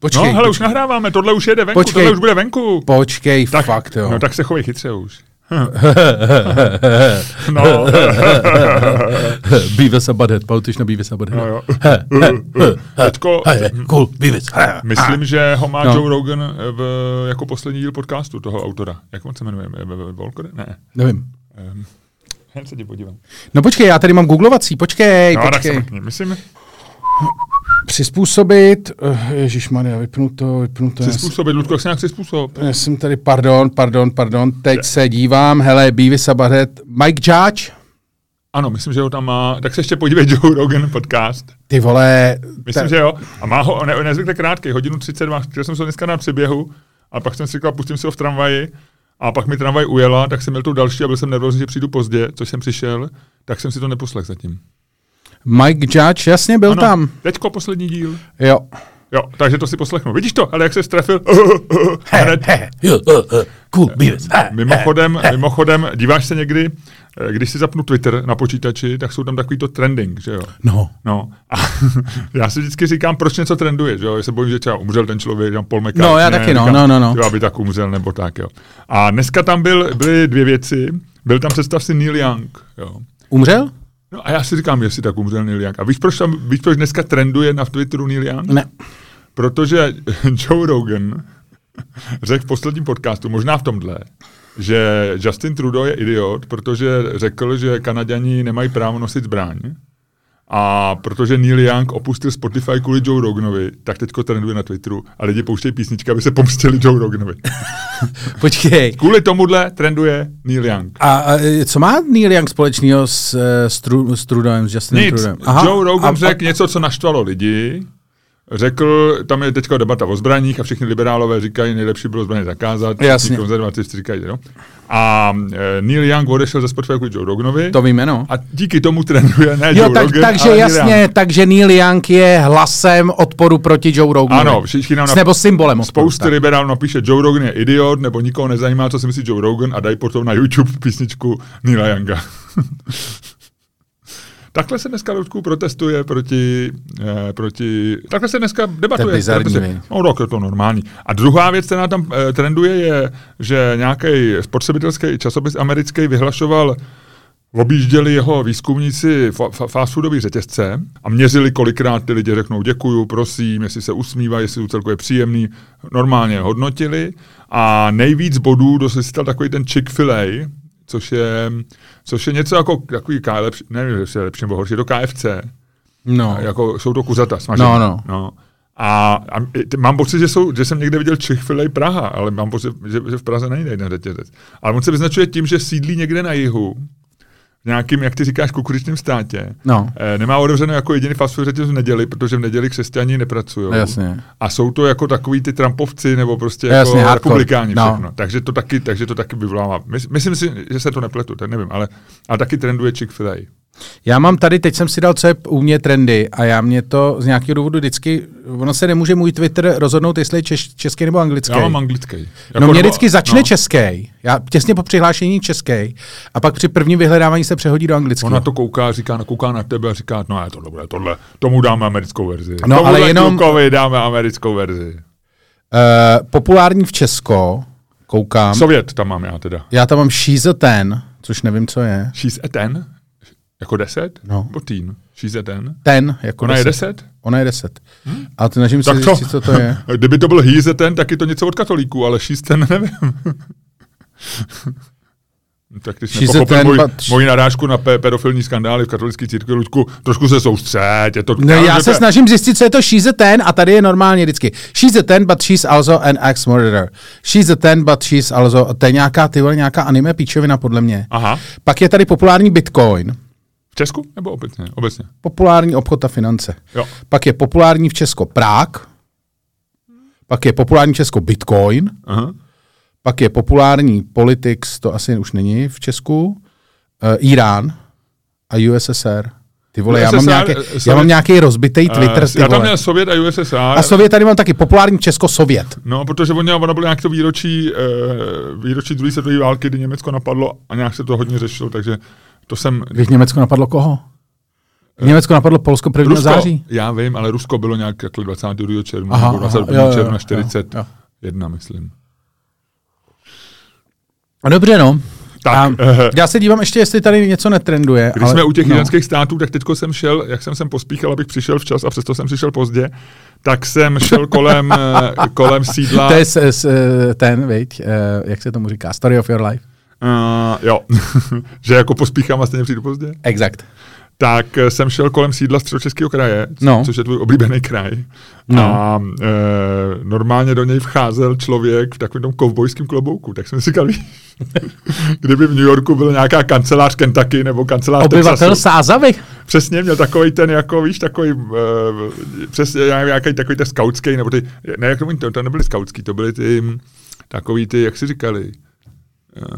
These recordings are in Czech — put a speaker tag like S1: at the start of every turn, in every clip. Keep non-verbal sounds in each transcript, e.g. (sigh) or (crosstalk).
S1: Počkej,
S2: no, hele,
S1: počkej.
S2: už nahráváme, tohle už jede venku,
S1: Počkej.
S2: tohle už bude venku.
S1: Počkej,
S2: Tak,
S1: fakt jo.
S2: No tak se chovej chytře už. (laughs) no,
S1: Beavis a Butthead, na Beavis a Butthead?
S2: no jo. Teďko,
S1: cool, Beavis.
S2: myslím, že ho má
S1: No.
S2: Joe Rogan eh, v, jako poslední díl podcastu toho autora. Jak on se jmenuje? Eh, eh, Volker? Ne.
S1: Nevím.
S2: Um, jen se ti podívám.
S1: No počkej, já tady mám googlovací, počkej,
S2: No, tak se
S1: počkej.
S2: Myslím,
S1: Přizpůsobit, uh, ježišmarja, vypnu to, vypnu to.
S2: přizpůsobit, Ludko, jak se nějak přizpůsob.
S1: Já jsem tady, pardon, pardon, pardon, teď se dívám, hele, a Butthead, Mike Judge,
S2: Ano, myslím, že ho tam má. Tak se ještě podívej (laughs) Joe Rogan podcast.
S1: ty vole,
S2: Myslím,
S1: ta-
S2: že jo. A má ho ne, nezvykle krátký, hodinu 32. Chtěl jsem se dneska na přiběhu a pak jsem si říkal, pustím si ho v tramvaji a pak mi tramvaj ujela, tak jsem měl tu další a byl jsem nervózní, že přijdu pozdě, což jsem přišel, tak jsem si to neposlech zatím.
S1: Mike Judge, jasně, byl
S2: Ano,
S1: tam,
S2: Teďko poslední díl.
S1: jo.
S2: Jo, takže to si poslechnu. Vidíš to, ale jak se strefil? (laughs) Hned.
S1: Jo, cool, Beavis.
S2: Mimochodem, mimochodem, díváš se někdy, eh, když si zapnu Twitter na počítači, tak jsou tam takový to trending, že jo?
S1: No,
S2: No, a (laughs) já si vždycky říkám, proč něco trenduje, že jo? Já se bojím, že třeba umřel ten člověk, tam Paul McCartney.
S1: No, já taky, no, no, no, no.
S2: Jo, aby tak umřel, nebo tak, jo. A dneska tam byl, byly dvě věci. Byl tam představ si Neil Young, jo.
S1: umřel?
S2: No a já si říkám, jestli tak umřel Neil Young. A víš, proč, tam, víš, proč dneska trenduje na Twitteru Neil Young?
S1: Ne.
S2: Protože (laughs) Joe Rogan (laughs) řekl v posledním podcastu, možná v tomhle, že Justin Trudeau je idiot, protože řekl, že Kanaděni nemají právo nosit zbraň. A protože Neil Young opustil Spotify kvůli Joe Roganovi, tak teďko trenduje na Twitteru a lidi pouštějí písničky, aby se pomstili Joe Roganovi. (laughs)
S1: Počkej.
S2: Kvůli tomuhle trenduje Neil Young.
S1: A, a co má Neil Young společného s, eh, s, Tru, s Trudem, s Justinem
S2: Nic.
S1: Trudem?
S2: Joe Rogan
S1: a,
S2: řekl něco, co naštvalo lidi. Řekl, tam je teďka debata o zbraních a všichni liberálové říkají, nejlepší bylo zbraně zakázat.
S1: Jasně.
S2: Konzervativci říkají, jo. A e, Neil Young odešel ze Spotify kvůli Joe Roganovi.
S1: To víme, no.
S2: A díky tomu trenduje ne
S1: Jo,
S2: Joe
S1: tak,
S2: Rogan,
S1: takže
S2: Neil
S1: jasně,
S2: Young.
S1: takže Neil Young je hlasem odporu proti Joe Roganovi.
S2: Ano, všichni nám
S1: Nebo symbolem odporu.
S2: Spousty
S1: tak.
S2: liberálů napíše, Joe Rogan je idiot, nebo nikoho nezajímá, co si myslí Joe Rogan a dají potom na YouTube písničku Neila Younga. (laughs) Takhle se dneska Ludku protestuje proti, eh, proti, takhle se dneska debatuje.
S1: To je bizarní?
S2: No, tak je to normální. A druhá věc, která tam eh, trenduje, je, že nějaký spotřebitelský časopis americký vyhlašoval Objížděli jeho výzkumníci fa- fa- fast foodový řetězce a měřili, kolikrát ty lidi řeknou děkuju, prosím, jestli se usmívají, jestli to celkově příjemný. Normálně hodnotili a nejvíc bodů dostal takový ten Chick-fil-A, což je, což je něco jako takový KFC, nevím, jestli je lepší nebo horší, to KFC.
S1: No.
S2: A jako jsou to kuřata smažené.
S1: No, no.
S2: no. A, a mám pocit, že, jsou, že jsem někde viděl Chick-fil-A Praha, ale mám pocit, že, že v Praze není jeden řetězec. Ale on se vyznačuje tím, že sídlí někde na jihu, v nějakým, jak ty říkáš, kukuřičném státě.
S1: No.
S2: E, nemá otevřeno jako jediný fast food řetěz v neděli, protože v neděli křesťani nepracují.
S1: Jasně.
S2: A jsou to jako takový ty Trumpovci nebo prostě
S1: Jasně,
S2: jako
S1: hardcore.
S2: republikáni
S1: No.
S2: všechno. Takže to taky, takže to taky vyvolává. Mys- Myslím si, že se to nepletu, tak nevím, ale, ale taky trenduje Chick-fil-A.
S1: Já mám tady, teď jsem si dal, co je u mě trendy a já mě to z nějakého důvodu vždycky, ono se nemůže můj Twitter rozhodnout, jestli je češ, český nebo anglický.
S2: Já mám anglický.
S1: no
S2: Jako
S1: mě
S2: nebo-
S1: vždycky začne
S2: no.
S1: no. český, já těsně po přihlášení český a pak při prvním vyhledávání se přehodí do anglického.
S2: On na to kouká, říká, kouká na tebe a říká, no je tohle bude, tohle, tomu dáme americkou verzi.
S1: No, ale
S2: Tomuhle
S1: jenom-
S2: dáme americkou verzi.
S1: Uh, populární v Česko, koukám.
S2: Sovět tam mám já teda.
S1: Já tam mám She's a Ten, což nevím, co je.
S2: She's a ten? Jako deset?
S1: No.
S2: Nebo teen? She's a ten?
S1: Ten, jako
S2: Ona je
S1: deset.
S2: deset?
S1: Ona je deset. A to snažím se
S2: Tak to,
S1: zjistit, co to je. (laughs)
S2: kdyby to byl he's a ten, tak je to něco od katolíků, ale she's ten (laughs) nevím. tak ty jsi
S1: She's
S2: nepochopil
S1: ten,
S2: můj,
S1: but-
S2: moji narážku na pe- pedofilní skandály v katolické církvi, Ludku, trošku se soustřeď. Je to, vím,
S1: já
S2: že
S1: se
S2: to-
S1: snažím zjistit, co je to she's a ten a tady je normálně vždycky. She's a ten, but she's also an axe murderer. She's a ten, but she's also... To je nějaká, ty vole, nějaká anime píčovina podle mě.
S2: Aha.
S1: Pak je tady populární Bitcoin,
S2: Česku nebo obecně? Obecně.
S1: populární obchod a finance.
S2: Jo.
S1: Pak je populární v Česko Prák, pak je populární v Česko Bitcoin,
S2: Aha.
S1: pak je populární Politics, to asi už není v Česku, uh, Irán a USSR. Ty vole, já mám,
S2: USSR,
S1: nějaký,
S2: eh,
S1: já
S2: Sovět-
S1: mám nějaký rozbitý Twitter,
S2: Eh,
S1: ty
S2: já tam měl Sovět a USSR.
S1: A Sovět tady mám taky populární Česko-Sovět.
S2: No, protože oni, ono bylo nějak to výročí, uh, výročí druhé světové války, kdy Německo napadlo a nějak se to hodně řešilo, takže to jsem,
S1: Když Německo napadlo koho? V Německu napadlo Polsko 1.
S2: Rusko,
S1: září.
S2: já vím, ale Rusko bylo nějak jako 22. června,
S1: Aha,
S2: nebo
S1: aha,
S2: 21.
S1: jo, jo,
S2: června
S1: jo,
S2: 41,
S1: jo.
S2: myslím.
S1: A Dobře, no.
S2: Tak,
S1: A
S2: eh,
S1: já se dívám ještě, jestli tady něco netrenduje.
S2: Když
S1: ale,
S2: jsme u těch
S1: no.
S2: států, tak teďko jsem šel, jak jsem sem pospíchal, abych přišel včas a přesto jsem přišel pozdě, tak jsem šel kolem, eh, kolem (laughs) sídla.
S1: To je s, s, ten, viď, eh, jak se tomu říká, Story of your life.
S2: Uh, jo, (laughs) že jako pospíchám a stejně přijdu pozdě.
S1: Exakt.
S2: Tak eh, jsem šel kolem sídla středočeského kraje,
S1: No.
S2: což je tvůj oblíbený kraj.
S1: No.
S2: A e, normálně do něj vcházel člověk v takovém tom kovbojském klobouku. Tak jsem si říkal, (laughs) kdyby v New Yorku byl nějaká kancelář Kentucky nebo kancelář
S1: Obyvatel
S2: Texasu.
S1: Sázavy.
S2: Přesně, měl takový ten, jako víš, takový, uh, přesně nějaký takový ten skautský, nebo ty, ne, jak to, to, to nebyly skautský, to byly ty, takový ty, jak si říkali,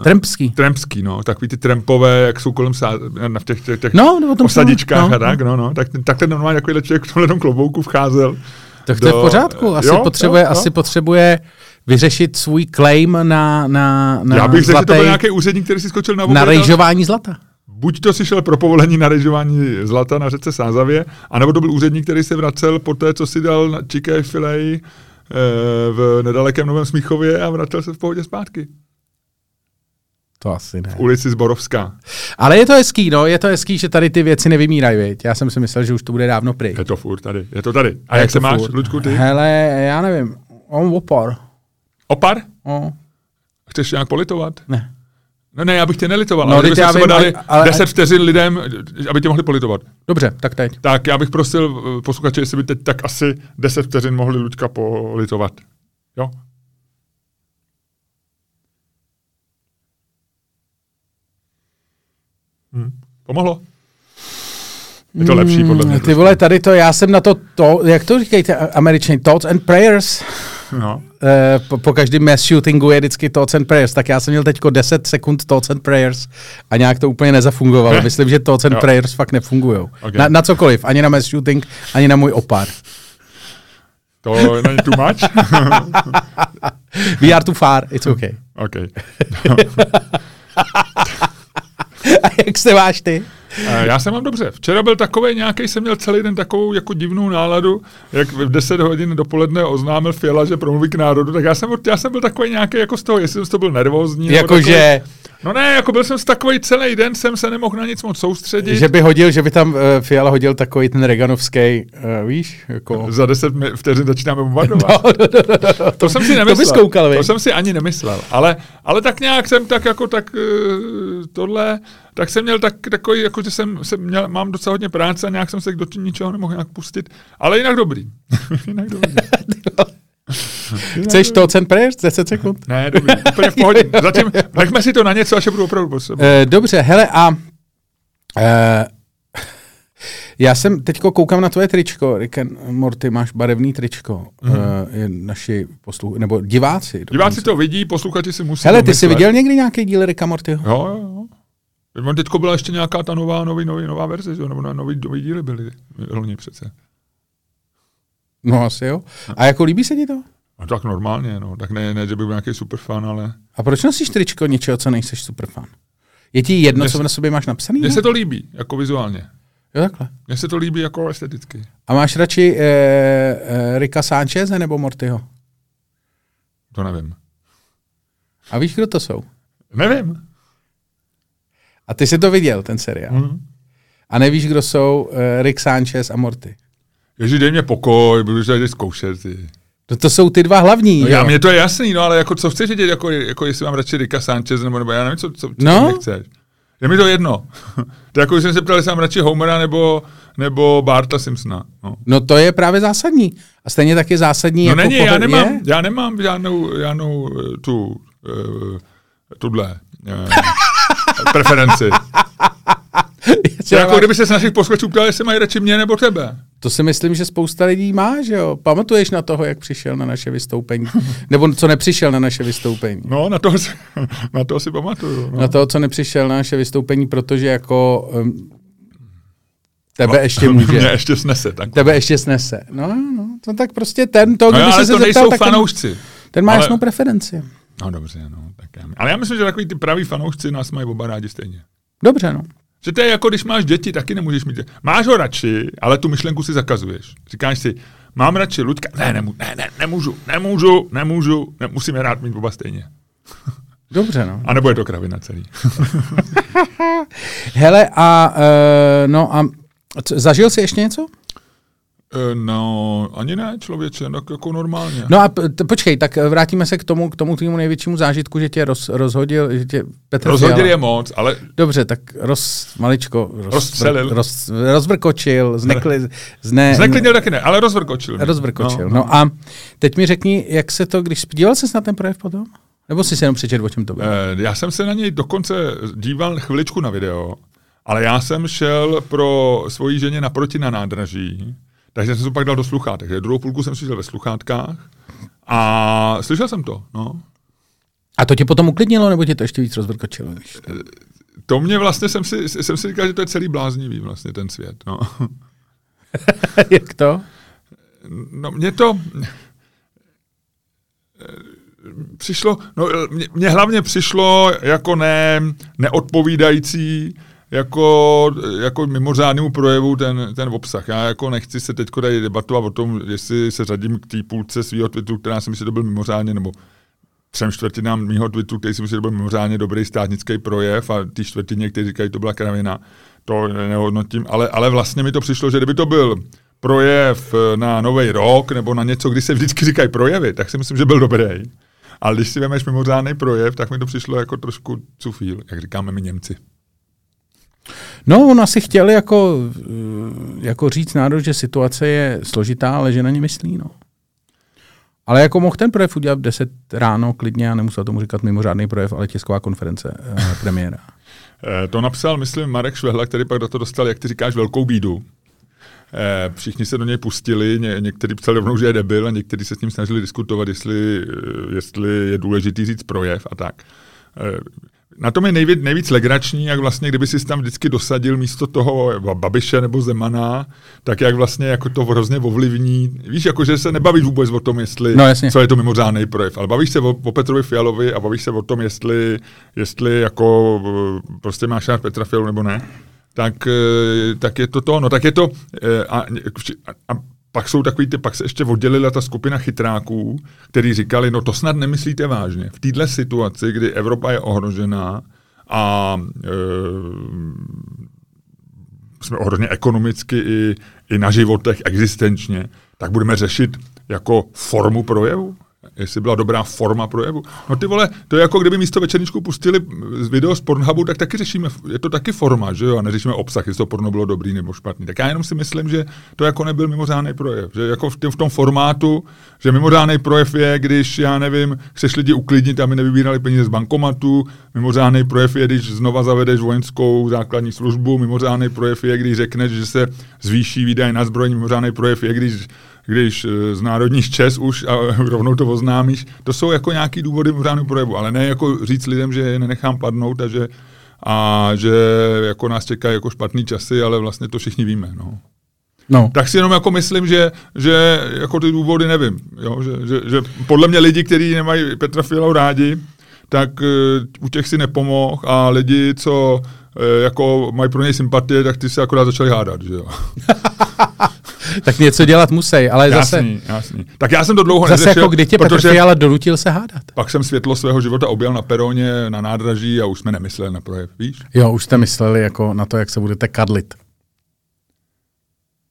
S1: Trempský.
S2: trampský, no, takový ty trampové, jak jsou kolem sá, na v těch, těch, těch
S1: No, o tom
S2: osadičkách
S1: jsem-
S2: a tak, no, no, tak, tak ten normálně takovýhle člověk v tomhle tom klobouku vcházel.
S1: Tak to je v
S2: do-
S1: pořádku. Asi,
S2: jo,
S1: potřebuje,
S2: jo, jo.
S1: asi potřebuje vyřešit svůj claim na, na, na
S2: Já bych řekl, že to byl nějaký úředník, který si skočil na
S1: na rejžování zlata.
S2: Buď to si šel pro povolení na rejžování zlata na řece Sázavě, anebo to byl úředník, který se vracel po té, co si dal na chické filej eh, v nedalekém Novém Smíchově a vracel se v pohodě zpátky.
S1: To asi ne.
S2: V ulici Zborovská.
S1: Ale je to hezký, no, je to hezký, že tady ty věci nevymírají, viď? Já jsem si myslel, že už to bude dávno pryč.
S2: Je to furt tady. Je to tady. A
S1: Je
S2: jak se máš,
S1: furt.
S2: Luďku, ty?
S1: Hele, já nevím, on opar.
S2: Opar?
S1: No,
S2: Chceš nějak politovat?
S1: ne.
S2: No ne, já bych tě nelitoval,
S1: No,
S2: ale
S1: teď
S2: kdyby
S1: já
S2: jsme třeba
S1: vím,
S2: dali
S1: ale-
S2: 10 vteřin lidem, aby tě mohli politovat.
S1: Dobře, tak teď.
S2: Tak já bych prosil eh, posluchače, jestli by teď tak asi 10 vteřin mohli Luďka politovat. Jo? Hm. Pomohlo? Je to lepší, podle mě.
S1: Mm, Ty vole, tady to, já jsem na to, to jak to říkají američani, thoughts and prayers.
S2: No.
S1: Eh, po, po každém mass shootingu je vždycky thoughts and prayers, tak já jsem měl teďko 10 sekund thoughts and prayers a nějak to úplně nezafungovalo.
S2: Ne?
S1: Myslím, že thoughts and
S2: Jo.
S1: prayers fakt nefungují.
S2: Ok.
S1: Na, na cokoliv, ani na mass shooting, ani na můj opár.
S2: To není too much? (laughs)
S1: We are too far, it's okay.
S2: OK. (laughs) (laughs) (laughs)
S1: A jak se máš ty?
S2: Eh, Já se mám dobře. Včera byl takový nějaký, jsem měl celý den takovou jako divnou náladu, jak v 10 hodin dopoledne oznámil Fiala, že promluví k národu, tak já jsem, já jsem byl takový nějaký jako z toho, jestli jsem to byl nervózní.
S1: Jakože,
S2: No ne, jako byl jsem z takový celý den, jsem se nemohl na nic moc soustředit.
S1: že by hodil, že by tam uh, Fiala hodil takový ten Reganovský, uh, víš, jako...
S2: Za 10 mi- vteřin začínáme bombardovat.
S1: No, no, no, no, no,
S2: To jsem si
S1: To
S2: nemyslel.
S1: bys koukal,
S2: to jsem si ani nemyslel. Ale, ale tak nějak jsem tak jako tak uh, tohle, tak jsem měl tak, takový, jako že jsem, jsem měl, mám docela hodně práce a nějak jsem se do ničeho nemohl nějak pustit. Ale jinak dobrý. (laughs) jinak dobrý. (laughs)
S1: Chceš to and prayers? 10 sekund?
S2: Ne, dobrý. Úplně v pohodě. (laughs) Zatím nechme si to na něco, až budu opravdu potřebovat.
S1: Eh, dobře, hele a... eh, já jsem teďko koukám na tvoje tričko, Rick and Morty, máš barevný tričko. Mm. je naši posluch, nebo diváci.
S2: Diváci to vidí, posluchači si musí
S1: Hele, ty jsi viděl někdy nějaký díl Ricka Mortyho?
S2: Jo, jo, teďko byla ještě nějaká ta nová, nový, nový, nová verze, že? nebo na- nový, nový díly byly. Loni přece.
S1: No asi jo. A jako líbí se ti to?
S2: A tak normálně, no. Tak ne, ne že bych byl nějaký super fan, ale...
S1: A proč nosíš tričko něčeho, co nejseš super fan? Je ti jedno,
S2: Mně
S1: co na sobě máš napsaný?
S2: Mně se to líbí, jako vizuálně.
S1: Jo, takhle.
S2: Mně se to líbí jako esteticky.
S1: A máš radši eh, eh, Ricka Sancheze nebo Mortyho?
S2: To nevím.
S1: A víš, kdo to jsou?
S2: Nevím.
S1: A ty jsi to viděl, ten seriál.
S2: Hmm.
S1: A nevíš, kdo jsou uh, Rick Sanchez a Morty.
S2: Ježi, dej mě pokoj, budu tady zkoušet. Ty.
S1: To, to jsou ty dva hlavní.
S2: No,
S1: jo.
S2: já, mě to je jasný, no ale jako co chceš vědět, jako, jako jestli mám radši Rika Sanchez, nebo, nebo já nevím, co, co, co
S1: No.
S2: no? chceš. Je mi to jedno. (laughs) to je jako, když jsem se ptal, jestli mám radši Homera nebo, nebo Barta Simpsona. No.
S1: No to je právě zásadní. A stejně tak je zásadní.
S2: No
S1: jako
S2: není, já
S1: pohled-
S2: nemám,
S1: Je?
S2: já nemám žádnou, žádnou eh, tu, uh, tuhle uh, preferenci. (laughs) To je jako kdyby se s našich posluchačů ptal, jestli mají radši mě nebo tebe.
S1: To si myslím, že spousta lidí má, že jo. Pamatuješ na toho, jak přišel na naše vystoupení? (laughs) Nebo co nepřišel na naše vystoupení?
S2: No, na toho si, (laughs) na toho si pamatuju. No.
S1: Na toho, co nepřišel na naše vystoupení, protože jako um, tebe
S2: No,
S1: ještě
S2: Mě
S1: může.
S2: ještě snese. Tak.
S1: Tebe ještě snese. No, no, to tak prostě ten, to,
S2: No,
S1: kdyby
S2: ale
S1: se
S2: to
S1: zeptal,
S2: nejsou
S1: tak ten,
S2: fanoušci.
S1: ten má
S2: ale-
S1: jasnou preferenci.
S2: No dobře, no. Tak já, ale já myslím, že takový ty praví fanoušci nás mají oba rádi stejně.
S1: Dobře, no.
S2: Že to je jako, když máš děti, taky nemůžeš mít. Máš ho radši, ale tu myšlenku si zakazuješ. Říkáš si, mám radši Ludka, ne, nemů, ne, ne, nemůžu, nemůžu, nemůžu, ne, musím je rád mít oba stejně. (laughs)
S1: Dobře, no.
S2: A nebo je to kravina celý. (laughs)
S1: Hele, a uh, no a co, zažil jsi ještě něco?
S2: Eh, no, ani ne, člověče, tak jako normálně.
S1: No a t- počkej, tak vrátíme se k tomu, k tomu tvému největšímu zážitku, že tě roz, rozhodil, že tě Petr
S2: Rozhodil
S1: Fiala-
S2: je moc, ale
S1: Dobře, tak roz, maličko, roz,
S2: Rozstřelil.
S1: roz, rozvrkočil, znekli, zne,
S2: zneklidnil taky ne, ale rozvrkočil. mě.
S1: rozvrkočil. No, no. a teď mi řekni, jak se to, když díval ses na ten projev potom? Nebo jsi si jenom přečet, o čem to bylo?
S2: Eh, Já jsem se na něj dokonce díval chviličku na video, ale já jsem šel pro svoji ženě naproti na nádraží, takže jsem to pak dal do sluchátek. Takže druhou půlku jsem slyšel ve sluchátkách a slyšel jsem to. No.
S1: A to tě potom uklidnilo, nebo tě to ještě víc rozvrkočilo?
S2: To mě vlastně, jsem si, jsem si říkal, že to je celý bláznivý vlastně ten svět. No. (laughs)
S1: jak to?
S2: No, mě to eh, přišlo, no, mě, mě hlavně přišlo jako ne, neodpovídající jako, jako mimořádnému projevu ten, ten obsah. Já jako nechci se teď tady debatovat o tom, jestli se řadím k té půlce svého Twitteru, která si myslím, že to byl mimořádně, nebo třem čtvrtinám mýho Twitteru, který si myslím, že byl mimořádně dobrý státnický projev a ty čtvrtině, kteří říkají, to byla kravina, to nehodnotím, ale, ale vlastně mi to přišlo, že kdyby to byl projev na Nový rok nebo na něco, kdy se vždycky říkají projevy, tak si myslím, že byl dobrý. Ale když si vemeš mimořádný projev, tak mi to přišlo jako trošku cufíl, jak říkáme my Němci.
S1: No, on asi chtěl jako, eh, jako říct národ, že situace je složitá, ale že na ně myslí, no. Ale jako mohl ten projev udělat v 10 ráno klidně a nemusel tomu říkat mimořádný projev, ale tisková konference eh, premiéra. (laughs)
S2: Eh, To napsal, myslím, Marek Švehla, který pak do toho dostal, jak ty říkáš, velkou bídu. Eh, Všichni se do něj pustili, ně, někteří psali rovnou, že je debil a někteří se s ním snažili diskutovat, jestli, eh, jestli je důležitý říct projev a tak. Eh, Na tom je nejvíc, nejvíc legrační, jak vlastně, kdyby si tam vždycky dosadil místo toho Babiše nebo Zemana, tak jak vlastně jako to hrozně ovlivní. Víš, jako že se nebavíš vůbec o tom, jestli,
S1: No, jasně.
S2: co je to mimořádný projev, ale bavíš se o, o Petrovi Fialovi a bavíš se o tom, jestli, jestli jako eh, prostě máš rád Petra Fialu nebo ne, tak, eh, tak je to to, no tak je to eh, a, a, a pak jsou takový ty, pak se ještě oddělila ta skupina chytráků, který říkali, no to snad nemyslíte vážně. V této situaci, kdy Evropa je ohrožená a e, jsme ohroženi ekonomicky i, i na životech, existenčně, tak budeme řešit jako formu projevu? Jestli byla dobrá forma projevu. No ty vole, to je jako kdyby místo večerníčku pustili video z Pornhubu, tak taky řešíme, je to taky forma, že jo, a neřešíme obsah, jestli to porno bylo dobrý nebo špatný. Tak já jenom si myslím, že to jako nebyl mimořádný projev, že jako v, tém, v tom formátu, že mimořádný projev je, když, já nevím, chceš lidi uklidnit, aby nevybírali peníze z bankomatu, mimořádný projev je, když znova zavedeš vojenskou základní službu, mimořádný projev je, když řekneš, že se zvýší výdaje na zbrojní, mimořádný projev je, když když eh, znárodníš čes už a (laughs) rovnou to oznámíš. To jsou jako nějaký důvody mimořádného projevu, ale ne jako říct lidem, že je nenechám padnout a že, a že jako nás čekají jako špatný časy, ale vlastně to všichni víme. No.
S1: No.
S2: Tak si jenom jako myslím, že, že jako ty důvody nevím. Jo? Že, že, že, podle mě lidi, kteří nemají Petra Fialu rádi, tak uh, u těch si nepomohl a lidi, co uh, jako mají pro něj sympatie, tak ty se akorát začali hádat. Že jo? (laughs) (laughs)
S1: tak něco dělat musí, ale zase,
S2: Jasný, jasný. Tak já jsem to dlouho
S1: zase
S2: neřešil,
S1: jako kdy tě Petr
S2: protože
S1: Fiala donutil se hádat.
S2: pak jsem světlo svého života objel na peroně, na nádraží a už jsme nemysleli na projev, víš?
S1: Jo, už jste mysleli jako na to, jak se budete kadlit.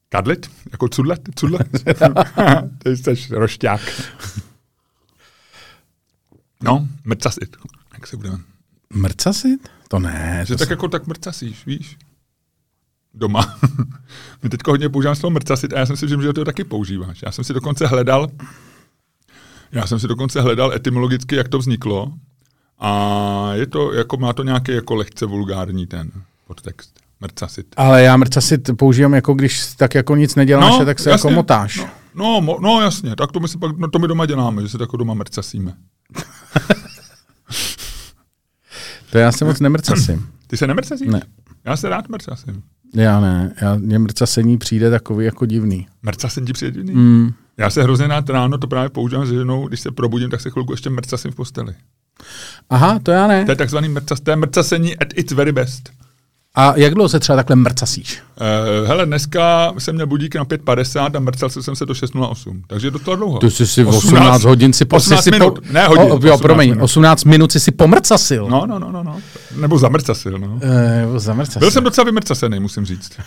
S2: Kadlit? Jako cudlet? Cudlet? (laughs) (laughs) Ty jsi rošťák. No, mrcasit. Jak se budeme?
S1: Mrcasit? To ne.
S2: Že
S1: To
S2: tak
S1: se...
S2: jako tak mrcasíš, víš? Doma. (laughs) My teď hodně používám slovo mrcasit a já jsem si všiml, že to taky používáš. Já jsem si dokonce hledal, já jsem si dokonce hledal etymologicky, jak to vzniklo a je to, jako má to nějaký jako lehce vulgární ten podtext. Mrcasit.
S1: Ale já mrcasit používám jako když tak jako nic neděláš, no, tak se jasně, jako motáš.
S2: No, no, mo, no jasně, tak to my, si pak, no, to my doma děláme, že se tak jako doma mrcasíme. (laughs)
S1: To já se moc nemrcasím.
S2: Ty se nemrcasíš?
S1: Ne.
S2: Já se rád mrcasím.
S1: Já ne, já, mě mrcasení přijde takový jako divný.
S2: Mrcasím ti přijde divný?
S1: Mm.
S2: Já se hrozně rád ráno to právě používám s ženou, když se probudím, tak se chvilku ještě mrcasím v posteli.
S1: Aha, to já ne.
S2: To je takzvaný mrcas, to je mrcasení at its very best.
S1: A jak dlouho se třeba takhle mrcasíš?
S2: Uh, hele, dneska jsem měl budík na 5.50 a mrcal jsem se do 6.08, takže docela dlouho.
S1: Ty jsi si 18, 18 hodin si po,
S2: 18
S1: si
S2: minut,
S1: po,
S2: ne hodin.
S1: O, jo, promiň,
S2: minut.
S1: 18 minut si si pomrcasil.
S2: No, no, no, no, no. Nebo zamrcasil, no.
S1: Uh, zamrcasil.
S2: Byl jsem docela vymrcasený, musím říct. (laughs)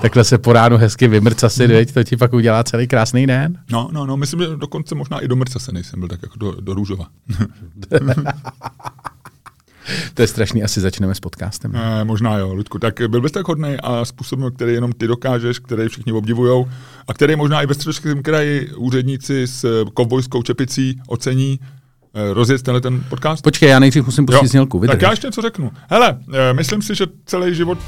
S1: Takhle se po ránu hezky vymrcasit, hmm. to ti pak udělá celý krásný den.
S2: No, no, no, myslím, že dokonce možná i do mrcasený jsem byl tak jako do, do růžova. (laughs) (laughs)
S1: To je strašný, asi začneme s podcastem.
S2: E, možná jo, Ludku. Tak byl bys tak hodný a způsobem, který jenom ty dokážeš, který všichni obdivujou a který možná i ve středočeském kraji úředníci s kovbojskou čepicí ocení, rozjet tenhle ten podcast?
S1: Počkej, já nejdřív musím pustit znělku.
S2: Vydrž. Tak já ještě něco řeknu. Hele, myslím si, že celý život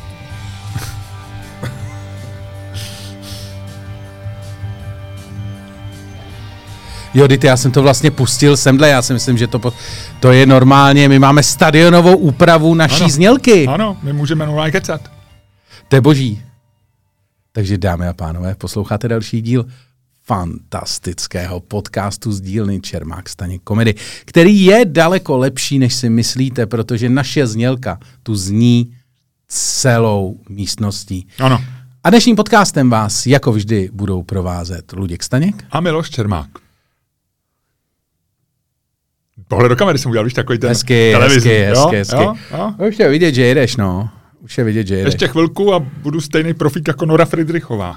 S1: Jo, ty, já jsem to vlastně pustil semhle, já si myslím, že to, to je normálně, my máme stadionovou úpravu naší
S2: ano,
S1: znělky.
S2: Ano, my můžeme normálně kecat.
S1: To je boží. Takže dámy a pánové, posloucháte další díl fantastického podcastu z dílny Čermák Staněk komedy, který je daleko lepší, než si myslíte, protože naše znělka tu zní celou místností.
S2: Ano.
S1: A dnešním podcastem vás, jako vždy, budou provázet Luděk Staněk
S2: a Miloš Čermák. Tohle do kamery jsem udělal, víš, takový ten
S1: hezky,
S2: televizní.
S1: Hezky, hezky, hezky. Jo? Jo? Už je vidět, že jedeš, no. Už je vidět, že jedeš.
S2: Ještě chvilku a budu stejný profík jako Nora Friedrichová.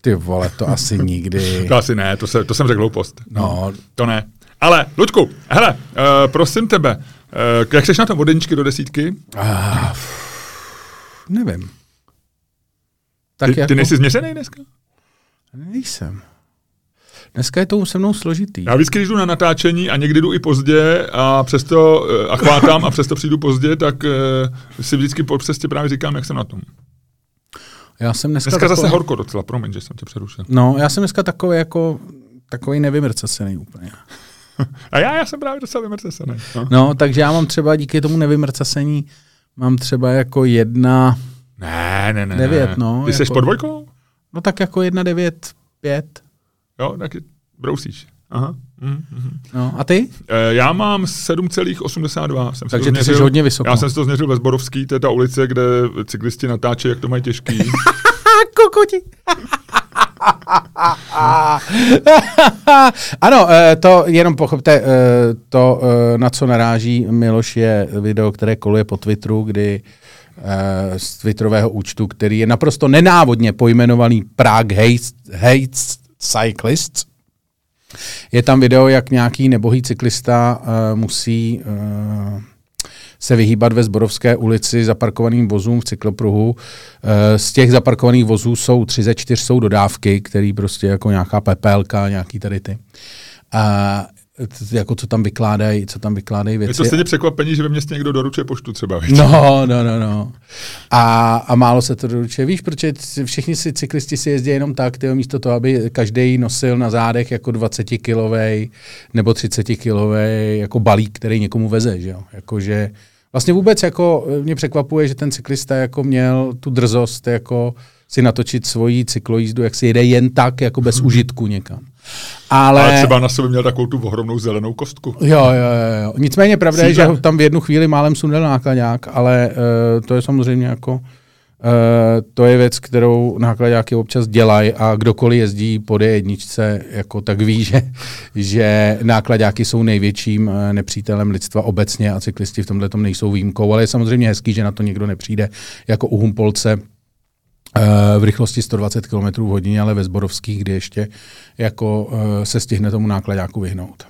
S1: Ty vole, to asi nikdy. (laughs)
S2: to asi ne, to, se, to jsem řekl hloupost.
S1: No.
S2: To ne. Ale, Luďku, hele, uh, prosím tebe, uh, jak jsi na tom vodeničky do desítky?
S1: Uh, nevím.
S2: Tak ty, jako... ty nejsi změřený dneska?
S1: Nejsem. Dneska je to se mnou složitý.
S2: Já vždycky, když jdu na natáčení a někdy jdu i pozdě a přesto a chvátám a přesto přijdu pozdě, tak uh, si vždycky po cestě právě říkám, jak jsem na tom.
S1: Já jsem dneska,
S2: dneska takový... zase horko docela, promiň, že jsem tě přerušil.
S1: No, já jsem dneska takový jako takový nevymrcasený úplně. (laughs)
S2: a já, já jsem právě docela vymrcasený.
S1: No. no, takže já mám třeba díky tomu nevymrcasení, mám třeba jako jedna...
S2: Ne, ne, ne.
S1: Devět, no.
S2: Ty
S1: jako,
S2: jsi pod dvojkou?
S1: No tak jako jedna devět, pět.
S2: Jo, tak brousíš. Aha. Mm,
S1: mm. No, a ty?
S2: E, já mám 7,82. Jsem
S1: Takže ty jsi hodně vysoko.
S2: Já jsem si to změřil ve Zborovský, to je ta ulice, kde cyklisti natáčí, jak to mají těžký. (laughs)
S1: Kokoti. (laughs) ano, eh, to jenom pochopte, eh, to, na co naráží Miloš, je video, které koluje po Twitteru, kdy z Twitterového účtu, který je naprosto nenávodně pojmenovaný Prague Hates, Hates Cyclists. Je tam video, jak nějaký nebohý cyklista uh, musí uh, se vyhýbat ve Zborovské ulici zaparkovaným vozům v cyklopruhu. Uh, z těch zaparkovaných vozů jsou tři ze čtyř jsou dodávky, které prostě jako nějaká pepelka, nějaký tady ty. Uh, jako co tam vykládají, co tam vykládají věci.
S2: Je to stejně překvapení, že ve městě někdo doručuje poštu třeba. Víc.
S1: No, no, no, no. A, a málo se to doručuje. Víš, protože všichni si cyklisti si jezdí jenom tak, tyjo, místo toho, aby každý nosil na zádech jako 20 kilový nebo 30 kilový jako balík, který někomu veze, že jo. Jakože vlastně vůbec jako mě překvapuje, že ten cyklista jako měl tu drzost jako si natočit svoji cyklojízdu, jak si jede jen tak, jako bez (laughs) užitku někam. Ale...
S2: Ale třeba na sobě měl takovou tu ohromnou zelenou kostku.
S1: Jo, jo, jo. Nicméně pravda je, že tam v jednu chvíli málem sundal nákladňák, ale uh, to je samozřejmě jako uh, to je věc, kterou nákladňáky občas dělají a kdokoliv jezdí po D1, jako tak ví, že, že nákladňáky jsou největším uh, nepřítelem lidstva obecně a cyklisti v tomhle tom nejsou výjimkou, ale je samozřejmě hezký, že na to někdo nepřijde jako u Humpolce, v rychlosti 120 km v hodině, ale ve Zborovských, kdy ještě jako se stihne tomu nákladáku vyhnout.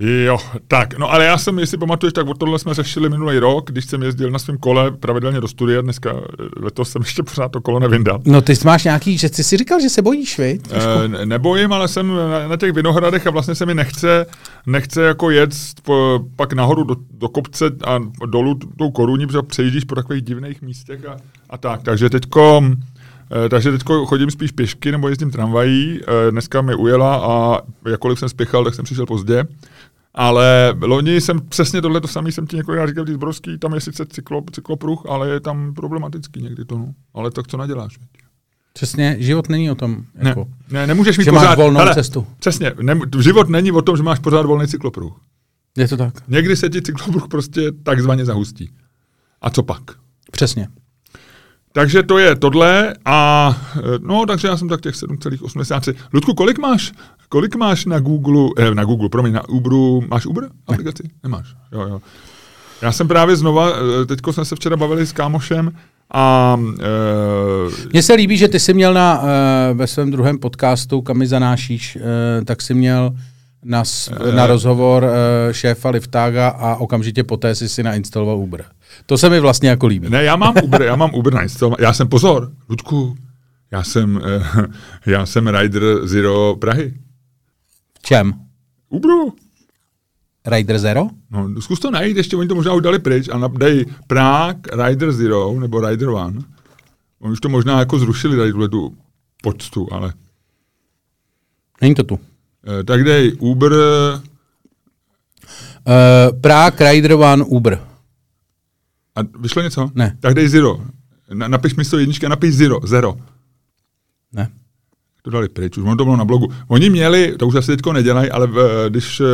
S2: Jo, tak, no ale já jsem, jestli pamatuješ, tak o tohle jsme řešili minulý rok, když jsem jezdil na svém kole pravidelně do studia, dneska letos jsem ještě pořád to kolo nevyndal.
S1: No ty máš nějaký, že ty si říkal, že se bojíš, vy?
S2: E, nebojím, ale jsem na, na těch vinohradech a vlastně se mi nechce, nechce jako jet po, pak nahoru do, do kopce a dolů tou koruní, protože přejíždíš po takových divných místech a, a tak, takže teďko Eh, takže teď chodím spíš pěšky nebo jezdím tramvají. Eh, dneska mi ujela a jakkoliv jsem spěchal, tak jsem přišel pozdě. Ale loni jsem přesně tohle to samý jsem ti několikrát říkal, když Zbrovský, tam je sice cyklo, cyklopruh, ale je tam problematický někdy to. No. Ale tak co naděláš? Veď?
S1: Přesně, život není o tom. Jako,
S2: ne, ne, nemůžeš mít
S1: že
S2: pořád,
S1: máš volnou hele, cestu.
S2: Přesně, ne, život není o tom, že máš pořád volný cyklopruh.
S1: Je to tak.
S2: Někdy se ti cyklopruh prostě takzvaně zahustí. A co pak?
S1: Přesně.
S2: Takže to je tohle a no, takže já jsem tak těch 7,83. Ludku, kolik máš? Kolik máš na Google, eh, na Google, promiň, na Uberu, máš Uber aplikaci? Ne. Nemáš, jo, jo. Já jsem právě znova, teďko jsme se včera bavili s kámošem a...
S1: E, Mně se líbí, že ty jsi měl na, e, ve svém druhém podcastu, kam mi zanášíš, e, tak jsi měl na, na rozhovor e, šéfa Liftága a okamžitě poté si si nainstaloval Uber. To se mi vlastně jako líbí.
S2: Ne, já mám Uber, já mám Uber nainstalovat. Já jsem, pozor, Ludku, já jsem, e, (laughs) já jsem Rider Zero Prahy.
S1: V čem?
S2: Uberu.
S1: Rider Zero?
S2: No, zkus to najít, ještě oni to možná už dali pryč a dej Prague Rider Zero nebo Rider One. Oni už to možná jako zrušili tady tuhle tu počtu, ale...
S1: Není to tu.
S2: Eh, tak dej Uber... Uh,
S1: Prague Rider One Uber.
S2: A vyšlo něco?
S1: Ne.
S2: Tak dej Zero. Na, napiš místo jedničky a napiš Zero. Zero.
S1: Ne.
S2: To dali pryč, už ono to bylo na blogu. Oni měli, to už asi teďko nedělají, ale v, když uh,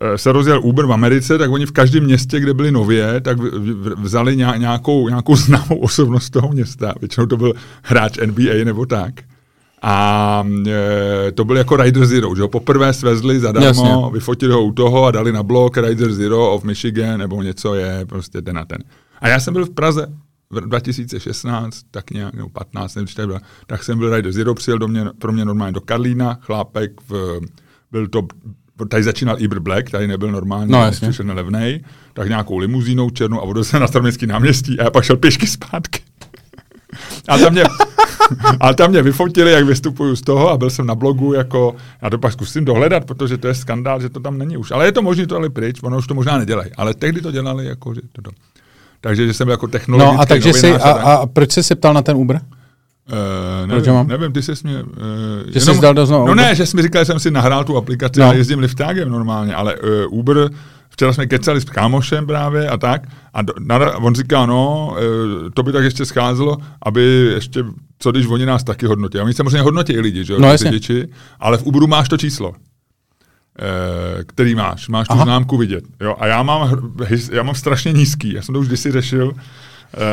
S2: Eh, se rozjel Uber v Americe, tak oni v každém městě, kde byli nově, tak vzali nějakou, nějakou známou (laughs) osobnost toho města. Většinou to byl hráč NBA nebo tak. A e, to byl jako Rider Zero, že ho poprvé svezli zadarmo, Jasně. vyfotili ho u toho a dali na blog Rider Zero of Michigan nebo něco je, prostě ten a ten. A já jsem byl v Praze v 2016, tak nějak, nebo 15, nevím, byl, tak jsem byl Rider Zero, přijel do mě, pro mě normálně do Karlína, chlápek, v, byl to tady začínal Ibr Black, tady nebyl normální, no, přišel na levnej, tak nějakou limuzínou černou a vodil se na Staroměstský náměstí a já pak šel pěšky zpátky. A tam mě, (laughs) a tam mě vyfotili, jak vystupuju z toho a byl jsem na blogu jako, já to pak zkusím dohledat, protože to je skandál, že to tam není už. Ale je to možné, to ale pryč, ono už to možná nedělají. Ale tehdy to dělali jako, že to, to. Takže že jsem jako technologický
S1: No a takže si, a, a, proč jsi se ptal na ten Uber?
S2: Uh, nevím, mám? nevím, ty jsi mě... Uh,
S1: že jenom, jsi dal do
S2: No ne, že jsi mi říkal, že jsem si nahrál tu aplikaci no. a jezdím liftágem normálně, ale uh, Uber, včera jsme kecali s kámošem právě a tak, a do, na, on říká, no, uh, to by tak ještě scházelo, aby ještě, co když oni nás taky hodnotí. A oni samozřejmě hodnotí i lidi, že jo,
S1: no,
S2: řidiči, ale v Uberu máš to číslo který máš. Máš tu Aha. známku vidět. Jo? A já mám, já mám strašně nízký. Já jsem to už kdysi řešil,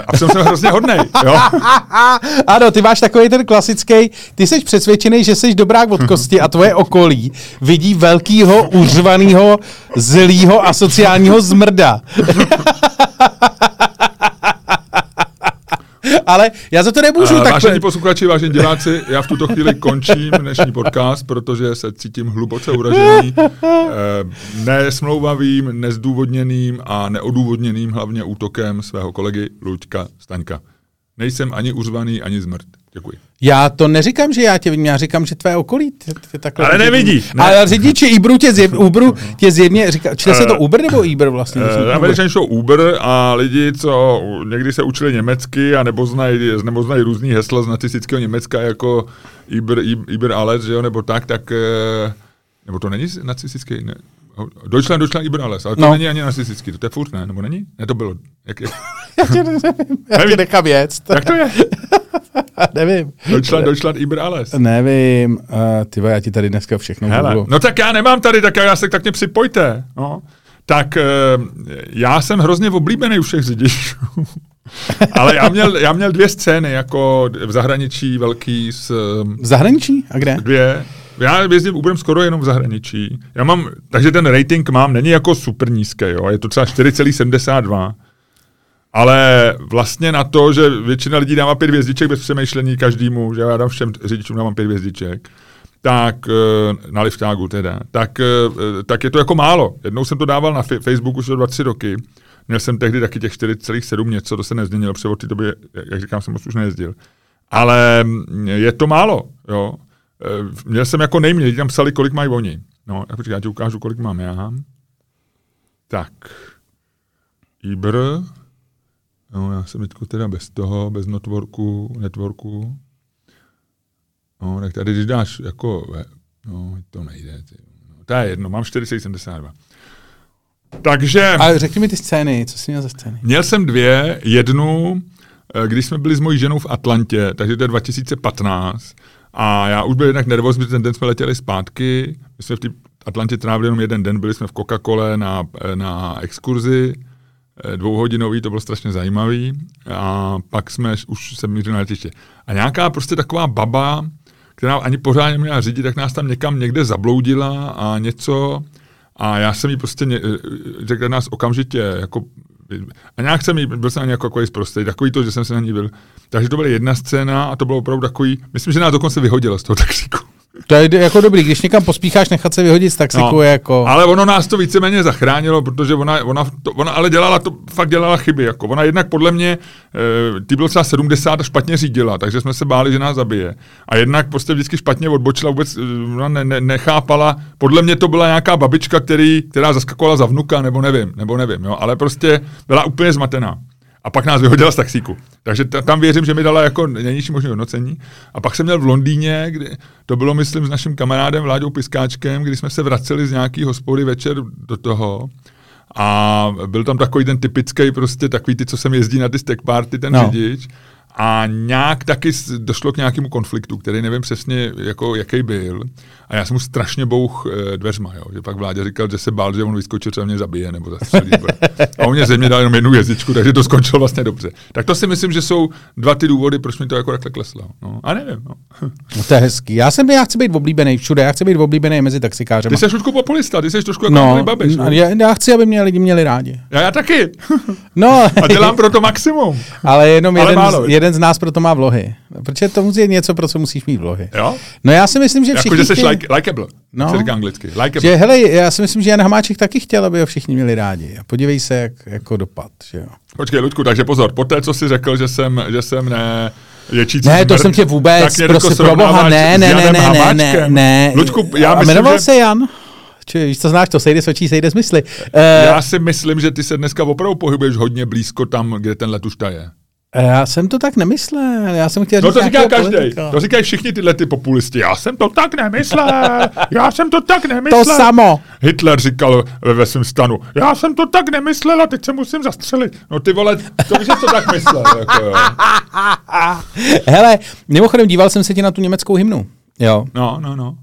S2: a jsem, jsem hrozně hodnej, jo? (laughs)
S1: ano, ty máš takový ten klasický, ty jsi přesvědčený, že jsi dobrák od kosti a tvoje okolí vidí velkýho, uřvanýho, zlýho a sociálního zmrda. (laughs) ale já za to nemůžu. Uh,
S2: tak vážení posluchači, vážení diváci, já v tuto chvíli končím dnešní podcast, protože se cítím hluboce uražený, uh, nesmlouvavým, nezdůvodněným a neodůvodněným hlavně útokem svého kolegy Luďka Staňka. Nejsem ani uřvaný, ani zmrt. Děkuji.
S1: Já to neříkám, že já tě vidím, já říkám, že tvé okolí tě, tě takhle...
S2: Ale nevidí.
S1: Ne. Ale řidiči Uberu tě, zjev, (laughs) Uberu tě zjevně říká, čte se to eh, Uber nebo Uber vlastně?
S2: Uh, Američani jsou Uber a lidi, co někdy se učili německy a nebo znají, nebo znají různý hesla z nacistického Německa jako Uber, Uber Alles, že jo, nebo tak, tak... Eh, nebo to není nacistický, ne, Deutschland, Deutschland Iberales, ale to no. není ani nacistický, to je furt, ne? Nebo není? Ne, to bylo. Jak je? (laughs)
S1: já tě nevím, já tě nechám jet.
S2: Jak to je? (laughs) (laughs)
S1: nevím.
S2: Deutschland, Deutschland Iberales.
S1: Nevím, uh, ty já ti tady dneska všechno
S2: Hele, budu. No tak já nemám tady, tak já se tak mě připojte. No. Tak uh, já jsem hrozně oblíbený u všech řidičů. (laughs) Ale já měl, já měl dvě scény, jako v zahraničí velký s...
S1: V zahraničí? A kde?
S2: Dvě. Já jezdím Uberem skoro jenom v zahraničí. Já mám, takže ten rating mám, není jako super nízký, jo, je to třeba 4,72. Ale vlastně na to, že většina lidí dává pět hvězdiček bez přemýšlení každému, že já dám všem řidičům dávám pět hvězdiček, tak eh, na liftágu teda, tak, eh, tak je to jako málo. Jednou jsem to dával na Facebooku už do 23 roky. Měl jsem tehdy taky těch 4,7 něco, to se nezměnilo, protože od té doby, jak říkám, jsem moc už nejezdil. Ale mm, je to málo, jo. Eh, měl jsem jako nejméně, tam psali, kolik mají oni. No, já, já ti ukážu, kolik mám já. Tak. Ibr. No, já jsem teďko teda bez toho, bez networku, networku. No, tak tady, když dáš jako, no, to nejde. Ty. No, to je jedno, mám 472. Takže...
S1: Ale řekni mi ty scény, co jsi měl za scény?
S2: Měl jsem dvě, jednu, eh, když jsme byli s mojí ženou v Atlantě, takže to je 2015, a já už byl jednak nervózní, protože ten den jsme letěli zpátky. My jsme v té Atlantě trávili jenom jeden den, byli jsme v Coca-Cole na, na exkurzi eh, dvouhodinový, to bylo strašně zajímavý a pak jsme už se mířili na letiště. A nějaká prostě taková baba, která ani pořádně neměla řídit, tak nás tam někam někde zabloudila a něco a já jsem jí prostě ně, eh, řekl nás okamžitě jako a nějak jsem jí, byl jsem na jako takový zprostý, takový to, že jsem se na ní byl. Takže to byla jedna scéna a to bylo opravdu takový, myslím, že nás dokonce vyhodilo z toho taxíku.
S1: To je jako dobrý, když někam pospícháš nechat se vyhodit z taxiku, no, jako...
S2: Ale ono nás to víceméně zachránilo, protože ona, ona, to, ona ale dělala to, fakt dělala chyby. Jako. Ona jednak podle mě, e, ty byl třeba 70 a špatně řídila, takže jsme se báli, že nás zabije. A jednak prostě vždycky špatně odbočila, vůbec eh, ona ne, ne, nechápala. Podle mě to byla nějaká babička, který, která zaskakovala za vnuka, nebo nevím, nebo nevím, jo, ale prostě byla úplně zmatená a pak nás vyhodila z taxíku. Takže t- tam věřím, že mi dala jako nejnižší možné hodnocení. A pak jsem měl v Londýně, kdy to bylo, myslím, s naším kamarádem Vláďou Piskáčkem, kdy jsme se vraceli z nějaký hospody večer do toho. A byl tam takový ten typický, prostě takový ty, co sem jezdí na ty stack party, ten no. řidič. A nějak taky došlo k nějakému konfliktu, který nevím přesně, jako, jaký byl. A já jsem mu strašně bouch e, dveřma, jo. že pak vládě říkal, že se bál, že on vyskočí, třeba mě zabije nebo zastřelí. a on mě ze mě dal jenom jednu jezdičku, takže to skončilo vlastně dobře. Tak to si myslím, že jsou dva ty důvody, proč mi to jako takhle kleslo. No, a nevím. No.
S1: no to je hezký. Já jsem, já chci být oblíbený všude, já chci být oblíbený mezi taxikářem.
S2: Ty jsi trošku populista, ty jsi trošku jako no, babiš.
S1: No, já, já, chci, aby mě lidi měli rádi.
S2: Já, já taky.
S1: No.
S2: a dělám pro to maximum.
S1: Ale jenom Ale jeden, málo, z, jeden z nás proto má vlohy. Protože to je něco, pro co musíš mít vlohy.
S2: Jo?
S1: No já si myslím, že
S2: jako,
S1: všichni...
S2: Jako, že jsi like, likeable. No. Se říká anglicky. Likeable.
S1: Že, hele, já si myslím, že Jan Hamáček taky chtěl, aby ho všichni měli rádi. A podívej se, jak jako dopad. Že jo.
S2: Počkej, Ludku, takže pozor, po té, co jsi řekl, že jsem, že jsem ne,
S1: ječící Ne, to smrt, jsem tě vůbec, prostě pro boha, ne, ne, ne, ne, ne, ne, ne.
S2: Luďku, já myslím,
S1: jmenoval
S2: že...
S1: se Jan? Či, co znáš, to sejde s očí, sejde s mysli.
S2: Uh, já si myslím, že ty se dneska opravdu pohybuješ hodně blízko tam, kde ten letušta je.
S1: Já jsem to tak nemyslel, já jsem chtěl
S2: No to říká každý, to říkají všichni tyhle ty populisti. Já jsem to tak nemyslel, já jsem to tak nemyslel.
S1: To samo.
S2: Hitler říkal ve, ve svém stanu, já jsem to tak nemyslel a teď se musím zastřelit. No ty vole, to víš, to tak myslel. Jako, jo. (laughs)
S1: Hele, mimochodem díval jsem se ti na tu německou hymnu. Jo.
S2: No, no, no.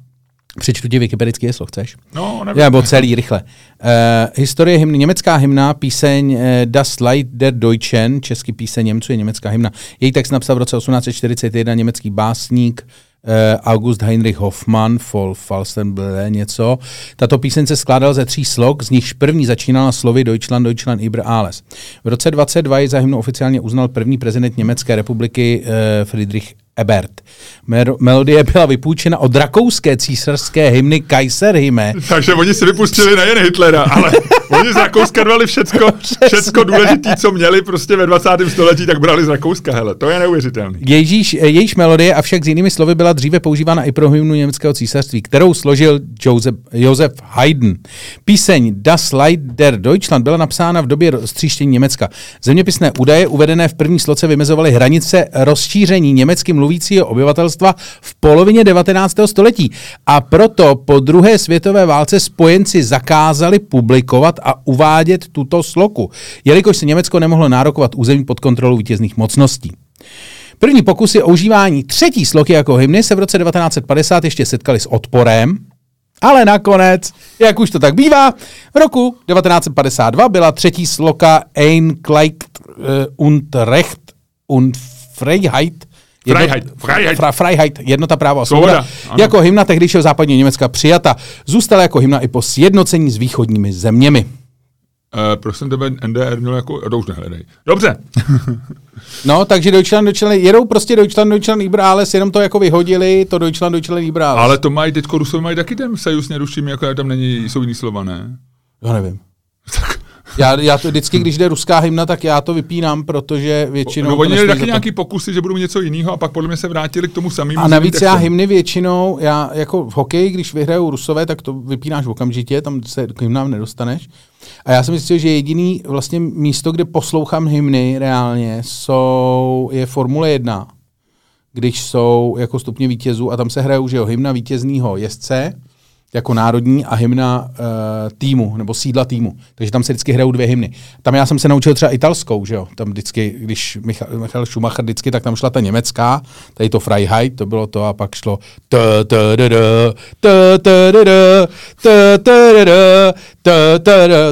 S1: Přečtu ti wikipedický heslo, chceš?
S2: No, nevím.
S1: Nebo celý, rychle. Uh, historie hymny, německá hymna, píseň uh, Das Lied der Deutschen, český píseň Němců je německá hymna. Její text napsal v roce 1841 německý básník uh, August Heinrich Hoffmann, Vol Falstenble, něco. Tato píseň se skládala ze tří slok, z nichž první začínala slovy Deutschland, Deutschland über alles. V roce 22 ji za hymnu oficiálně uznal první prezident Německé republiky Friedrich Ebert. Melodie byla vypůjčena od rakouské císařské hymny Kaiserhymne.
S2: Takže oni si vypustili nejen Hitlera, ale (laughs) oni z Rakouska dali všecko, všecko důležité, co měli prostě ve 20. století, tak brali z Rakouska. Hele, to je neuvěřitelné.
S1: Jejíž, jejíž melodie, avšak s jinými slovy, byla dříve používána i pro hymnu německého císařství, kterou složil Josef, Josef Haydn. Píseň Das Lied der Deutschland byla napsána v době stříštění Německa. Zeměpisné údaje uvedené v první sloce vymezovaly hranice rozšíření německým mluvícího obyvatelstva v polovině 19. století. A proto po druhé světové válce spojenci zakázali publikovat a uvádět tuto sloku, jelikož se Německo nemohlo nárokovat území pod kontrolou vítězných mocností. První pokusy o užívání třetí sloky jako hymny se v roce 1950 ještě setkali s odporem, ale nakonec, jak už to tak bývá, v roku 1952 byla třetí sloka Ein Gleicht und Recht und Freiheit
S2: Jedno, Freiheit, Freiheit.
S1: Fra, Freiheit, jednota práva a svoboda. Jako hymna tehdejšího západního Německa přijata. Zůstala jako hymna i po sjednocení s východními zeměmi.
S2: Uh, prosím tebe, NDR měl jako... To už nehledej. Dobře. (laughs)
S1: no, takže Deutschland, Deutschland, jedou prostě Deutschland, Deutschland, Ibrales, jenom to jako vyhodili, to Deutschland, Deutschland, Ibrales.
S2: Ale to mají, teďko Rusové mají taky ten sejus neruším, jako tam není, jsou jiný slova, ne?
S1: Já nevím. (laughs) tak já, já to vždycky, když jde ruská hymna, tak já to vypínám, protože většinou...
S2: No, oni měli taky nějaký pokusy, že budou něco jiného a pak podle mě se vrátili k tomu samému.
S1: A navíc já hymny většinou, já jako v hokeji, když vyhrajou rusové, tak to vypínáš okamžitě, tam se k hymnám nedostaneš. A já si myslím, že jediný vlastně místo, kde poslouchám hymny reálně, jsou, je Formule 1, když jsou jako stupně vítězů a tam se hrajou, že jo, hymna vítězného jezdce, jako národní a hymna uh, týmu, nebo sídla týmu. Takže tam se vždycky hrajou dvě hymny. Tam já jsem se naučil třeba italskou, že jo? Tam vždycky, když Michal, Michal Schumacher vždycky, tak tam šla ta německá, tady to Freiheit, to bylo to a pak šlo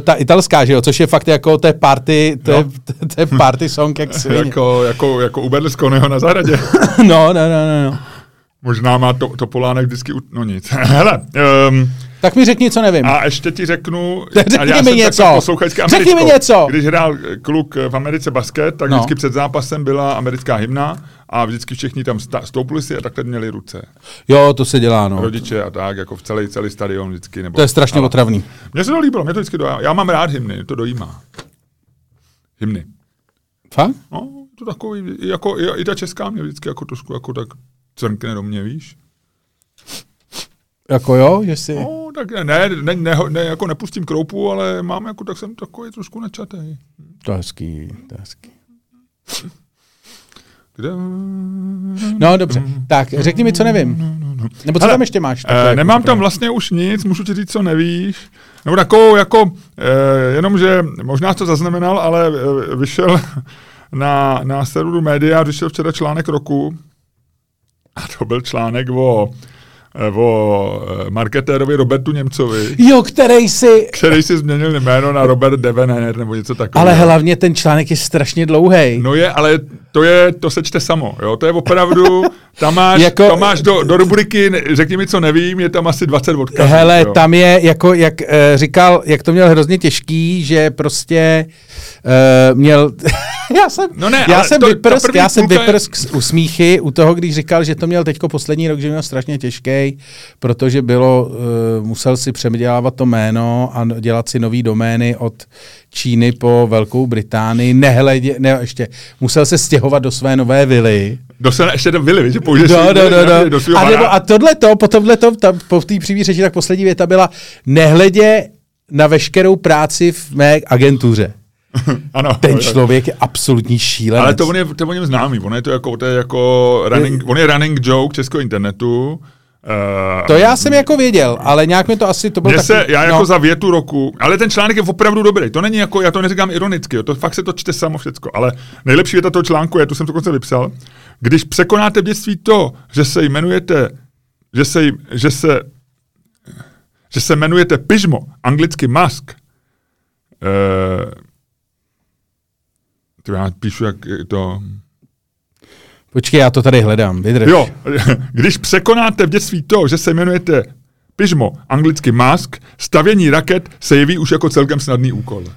S1: ta italská, že jo? Což je fakt jako té party, je party song, jak (laughs)
S2: jako, jako, jako u Berlusconiho na zahradě. (laughs)
S1: no, no, no, no. no.
S2: Možná má to, to Polánek vždycky, u... no nic. (laughs) Hele, um,
S1: tak mi řekni, co nevím.
S2: A ještě ti řeknu, (laughs)
S1: řekni a mi něco. Řekni mi něco.
S2: Když hrál kluk v Americe basket, tak no. vždycky před zápasem byla americká hymna a vždycky všichni tam stoupili si a takhle měli ruce.
S1: Jo, to se dělá, no.
S2: Rodiče a tak, jako v celý, celý stadion vždycky. Nebo,
S1: to je strašně ale, otravný.
S2: Mně se to líbilo, mě to vždycky dojá. Já mám rád hymny, to dojímá. Hymny.
S1: Fakt?
S2: No, to takový, jako i, i ta česká mě vždycky jako trošku jako tak crkne do mě, víš?
S1: Jako jo, že si...
S2: No, tak ne, ne, ne, ne, ne, jako nepustím kroupu, ale mám jako, tak jsem takový trošku načatý.
S1: To je hezký, to je hezký. No dobře, tak řekni mi, co nevím. Nebo co Hele, tam ještě máš?
S2: Eh, jako nemám tam vlastně už nic, můžu ti říct, co nevíš. Nebo takovou, jako, eh, jenom, že možná to zaznamenal, ale eh, vyšel (laughs) na, na serveru média, vyšel včera článek roku, a to byl článek o o eh, marketérovi Robertu Němcovi.
S1: Jo, který si...
S2: Který si změnil jméno na Robert Devener nebo něco takového.
S1: Ale hlavně ten článek je strašně dlouhý.
S2: No je, ale to je, to se čte samo, jo, to je opravdu, tam máš, jako, tam máš do, do rubriky, řekni mi, co nevím, je tam asi 20 odkazů.
S1: Hele, jo. tam je, jako, jak uh, říkal, jak to měl hrozně těžký, že prostě uh, měl, (laughs) já jsem, no ne, já jsem to, vyprsk, já jsem vyprsk z usmíchy u toho, když říkal, že to měl teďko poslední rok, že měl strašně těžký, protože bylo, uh, musel si přemědělávat to jméno a dělat si nový domény od Číny po Velkou Británii, nehledě, ne, ještě, musel se stěhovat do své nové vily.
S2: Do své, ještě vily, že použiješ
S1: do, do, do, do. do a, nebo, a tohle to, po tohle to, ta, po té přímé řeči, tak poslední věta byla, nehledě na veškerou práci v mé agentuře. (laughs) ano, Ten člověk je absolutní šílenec.
S2: Ale to on je, to on je známý, on je to jako, to je jako running, on je running joke českého internetu.
S1: Uh, to já jsem jako věděl, ale nějak mi to asi to bylo
S2: taky, se, Já jako no. za větu roku, ale ten článek je opravdu dobrý, to není jako, já to neříkám ironicky, jo, to fakt se to čte samo všecko, ale nejlepší věta toho článku je, tu jsem to konce vypsal, když překonáte v dětství to, že se jmenujete, že se, že se, že se jmenujete pyžmo, anglicky mask, uh, já píšu, jak to...
S1: Počkej, já to tady hledám, vydrž.
S2: Jo, (laughs) když překonáte v dětství to, že se jmenujete pyžmo, anglicky mask, stavění raket se jeví už jako celkem snadný úkol. (laughs)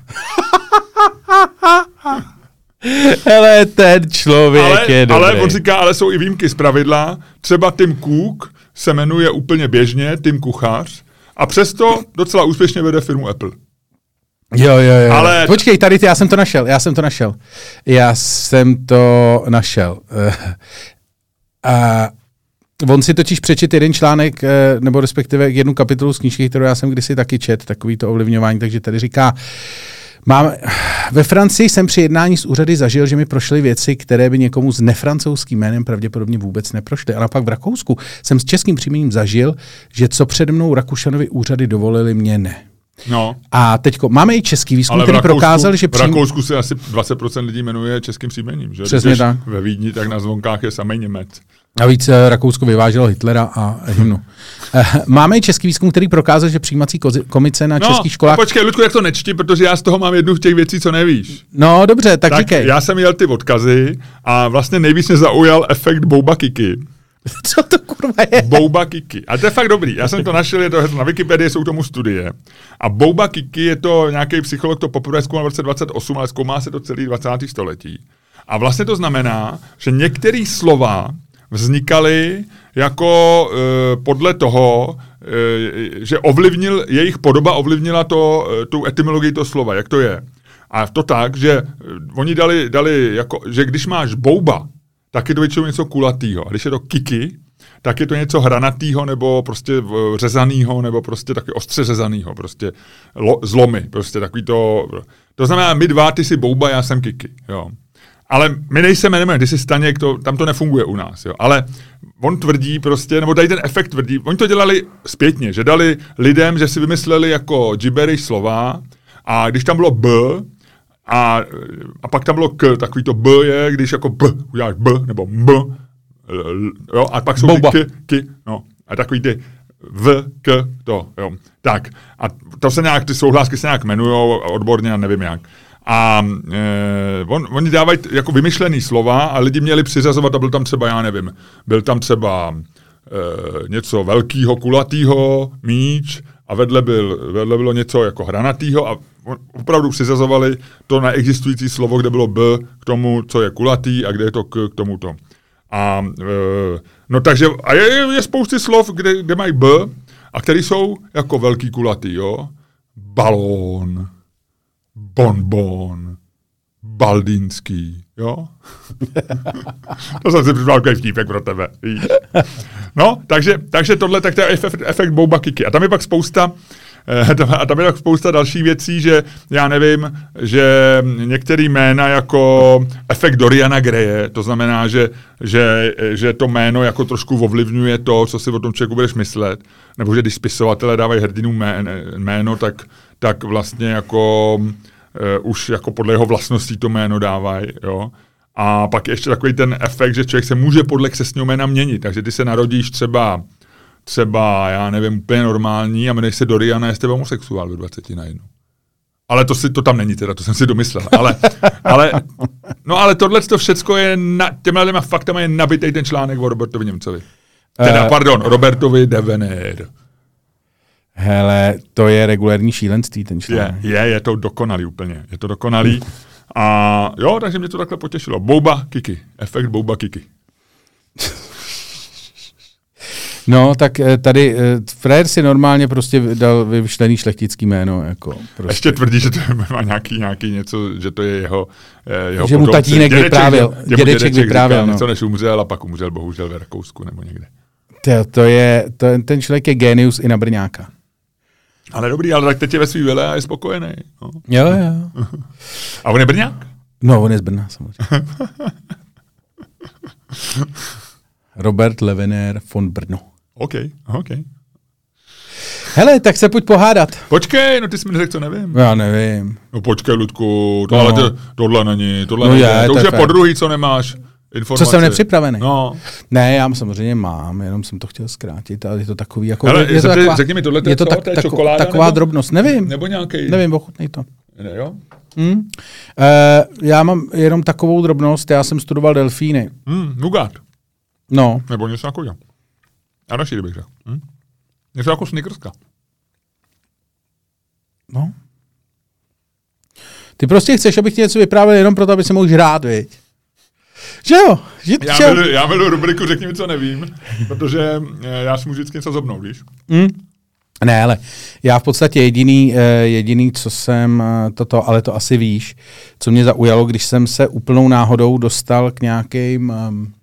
S1: Hele, ten člověk
S2: ale,
S1: je dobrý.
S2: Ale on říká, ale jsou i výjimky z pravidla. Třeba Tim Cook se jmenuje úplně běžně Tim Kuchař a přesto docela úspěšně vede firmu Apple.
S1: Jo, jo, jo. Ale... Počkej, tady ty, já jsem to našel, já jsem to našel. Já jsem to našel. A on si totiž přečet jeden článek, eh, nebo respektive jednu kapitolu z knížky, kterou já jsem kdysi taky čet, takový to ovlivňování, takže tady říká, Mám, ve Francii jsem při jednání s úřady zažil, že mi prošly věci, které by někomu s nefrancouzským jménem pravděpodobně vůbec neprošly. Ale pak v Rakousku jsem s českým příjmením zažil, že co přede mnou Rakušanovi úřady dovolili, mě ne.
S2: No.
S1: A teď máme i český výzkum, který Rakousku, prokázal, že
S2: přím... V Rakousku se asi 20% lidí jmenuje českým příjmením. Že?
S1: Přesně Když tak.
S2: Ve Vídni tak na zvonkách je samý Němec.
S1: A víc eh, Rakousko vyváželo Hitlera a hymnu. Eh, máme i český výzkum, který prokázal, že přijímací komice na no, českých školách...
S2: počkej, Ludku, jak to nečti, protože já z toho mám jednu z těch věcí, co nevíš.
S1: No dobře, tak, tak říkej.
S2: Já jsem jel ty odkazy a vlastně nejvíc mě zaujal efekt Bouba Kiki. (laughs)
S1: Co to kurva je?
S2: Bouba Kiki. A to je fakt dobrý. Já jsem to našel, je to na Wikipedii, jsou tomu studie. A Bouba Kiki je to nějaký psycholog, to poprvé zkoumal v roce 28, ale zkoumá se to celý 20. století. A vlastně to znamená, že některé slova vznikaly jako e, podle toho, e, že ovlivnil, jejich podoba ovlivnila to, e, tu etymologii toho slova, jak to je. A to tak, že oni dali, dali jako, že když máš bouba, tak je to většinou něco kulatýho. A když je to kiki, tak je to něco hranatýho, nebo prostě řezanýho, nebo prostě taky ostře řezanýho, prostě lo, zlomy, prostě takový to... To znamená, my dva, ty jsi bouba, já jsem kiki, jo. ale my nejsme jmenujeme, ty jsi Staněk, to, tam to nefunguje u nás, jo. Ale on tvrdí prostě, nebo tady ten efekt tvrdí, oni to dělali zpětně, že dali lidem, že si vymysleli jako gibberish slova a když tam bylo B, a, a pak tam bylo K, takový to B je, když jako B, uděláš B, nebo M, jo, a pak jsou
S1: Boba.
S2: ty K, K, no, a takový ty V, K, to, jo. Tak, a to se nějak, ty souhlásky se nějak jmenujou odborně, a nevím jak. A e, on, oni dávají jako vymyšlený slova a lidi měli přiřazovat a byl tam třeba, já nevím, byl tam třeba e, něco velkýho, kulatýho, míč a vedle, byl, vedle bylo něco jako hranatýho a opravdu přiřazovali to neexistující slovo, kde bylo B k tomu, co je kulatý a kde je to K k tomuto. A, e, no takže, a je, je, je spousty slov, kde, kde mají B a které jsou jako velký kulatý, jo. Balón, bonbon, baldínský, jo? (laughs) to jsem si připravil takový vtípek pro tebe, víš. No, takže, takže tohle, tak to je efekt, Bouba Kiki. A tam je pak spousta, eh, (laughs) a tam je pak spousta dalších věcí, že já nevím, že některý jména jako efekt Doriana Greje, to znamená, že, že, že to jméno jako trošku ovlivňuje to, co si o tom člověku budeš myslet, nebo že když spisovatelé dávají hrdinu jméno, jméno tak, tak vlastně jako uh, už jako podle jeho vlastností to jméno dávají, jo. A pak ještě takový ten efekt, že člověk se může podle křesního jména měnit. Takže ty se narodíš třeba, třeba, já nevím, úplně normální a jmenuješ se Dorian a jste homosexuál do 20 na jednu. Ale to, si, to tam není teda, to jsem si domyslel. Ale, ale, no ale tohle to všecko je, na, těmhle těma faktama je nabitej ten článek o Robertovi Němcovi. Teda,
S1: Eh.
S2: pardon, Robertovi Devenér.
S1: Hele, to je regulární šílenství, ten
S2: Je,
S1: článek.
S2: je, je to dokonalý úplně. Je to dokonalý. A jo, takže mě to takhle potěšilo. Bouba Kiki. Efekt Bouba Kiki. (laughs)
S1: No, tak eh, tady eh, Frér si normálně prostě dal vyšlený šlechtický jméno. Jako, prostě.
S2: Ještě tvrdí, že to má nějaký, nějaký něco, že to je jeho, eh, jeho
S1: Že mu tatínek vyprávěl,
S2: že- že mu
S1: dědeček vyprávěl,
S2: říkal
S1: no.
S2: něco, než umřel a pak umřel bohužel v Rakousku nebo někde.
S1: To, to je, to, ten člověk je genius i na Brňáka.
S2: Ale dobrý, ale tak teď je ve svý vile a je spokojený. No.
S1: Jo, jo.
S2: A on je Brňák?
S1: No, on je z Brna samozřejmě. Robert Levenér von Brno.
S2: OK, OK.
S1: Hele, tak se pojď pohádat.
S2: Počkej, no ty jsi mi neřekl, co nevím.
S1: Já nevím.
S2: No počkej, Ludku,
S1: No.
S2: ale to, tohle není, tohle
S1: No
S2: není.
S1: je,
S2: to už
S1: je
S2: po druhý, co nemáš informace.
S1: Co jsem nepřipravený.
S2: No,
S1: Ne, já samozřejmě mám, jenom jsem to chtěl zkrátit, ale je to takový, jako...
S2: Hele,
S1: je to
S2: zeptej-
S1: taková,
S2: řekni mi, tohle to
S1: je to tak, tako-
S2: čokoláda
S1: taková
S2: nebo-
S1: drobnost. Nevím,
S2: nebo nějaký.
S1: nevím, ochutnej to.
S2: Ne, jo?
S1: Hm? Uh, já mám jenom takovou drobnost, já jsem studoval delfíny.
S2: Hmm, nugát.
S1: No,
S2: Nebo něco takového. A další bych řekl. Hm? Něco jako snickerska.
S1: no. Ty prostě chceš, abych ti něco vyprávěl jenom proto, aby se mohl žrát, viď? Že jo? Že,
S2: Já
S1: že?
S2: miluji, já miluji rubriku Řekni mi, co nevím, (laughs) protože eh, já si můžu vždycky něco zobnout, víš?
S1: Hm? Ne, ale já v podstatě jediný, eh, jediný, co jsem eh, toto, ale to asi víš, co mě zaujalo, když jsem se úplnou náhodou dostal k nějakým um,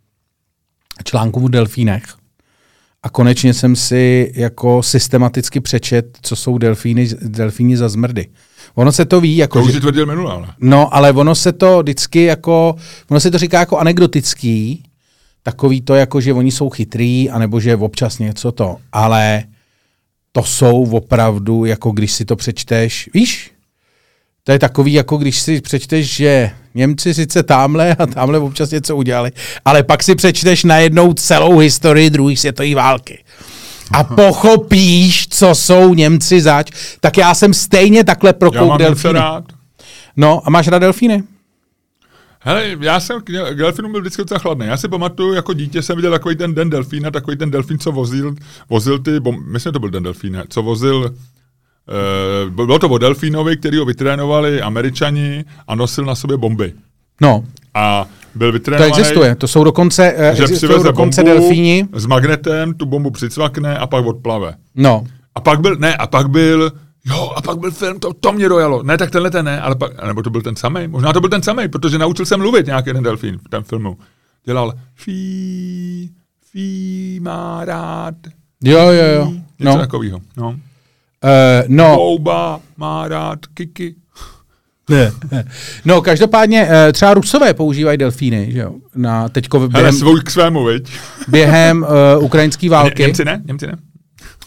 S1: článkům o delfínech. A konečně jsem si jako systematicky přečet, co jsou delfíny, delfíni za zmrdy. Ono se to ví, jako,
S2: To už
S1: že,
S2: tvrdil minule, ale.
S1: No, ale ono se to vždycky jako, ono se to říká jako anekdotický, takový to jako, že oni jsou chytrý, anebo že občas něco to, ale to jsou opravdu, jako když si to přečteš, víš, to je takový, jako když si přečteš, že Němci sice tamhle a tamhle občas něco udělali, ale pak si přečteš najednou celou historii druhé světové války. A pochopíš, co jsou Němci zač, tak já jsem stejně takhle prokouk delfíny.
S2: rád.
S1: No a máš rád delfíny?
S2: Hele, já jsem k delfínům byl vždycky docela chladný. Já si pamatuju, jako dítě jsem viděl takový ten den delfína, takový ten delfín, co vozil, vozil ty, bom, myslím, že to byl den delfína, co vozil, uh, bylo to o delfínovi, který ho vytrénovali američani a nosil na sobě bomby.
S1: No,
S2: A byl
S1: to
S2: vytrénovaný,
S1: existuje. To jsou dokonce, eh,
S2: že
S1: existují dokonce
S2: bombu
S1: delfíni.
S2: s magnetem, tu bombu přicvakne a pak odplave.
S1: No,
S2: A pak byl, ne, a pak byl, jo, a pak byl film, to, to mě dojalo. Ne, tak tenhle ten ne, ale pak, nebo to byl ten samý. Možná to byl ten samý, protože naučil se mluvit nějaký jeden delfín v tom filmu. Dělal fí, fí má rád.
S1: jo, jo, jo.
S2: Něco
S1: No,
S2: takového. No.
S1: uh, no,
S2: Bouba má rád kiky.
S1: Ne. No, každopádně eh, třeba Rusové používají delfíny, že jo, na teďko
S2: Hele,
S1: během,
S2: svůj k svému, viď?
S1: během uh, ukrajinské války.
S2: Ně, Němci ne? Němci ne?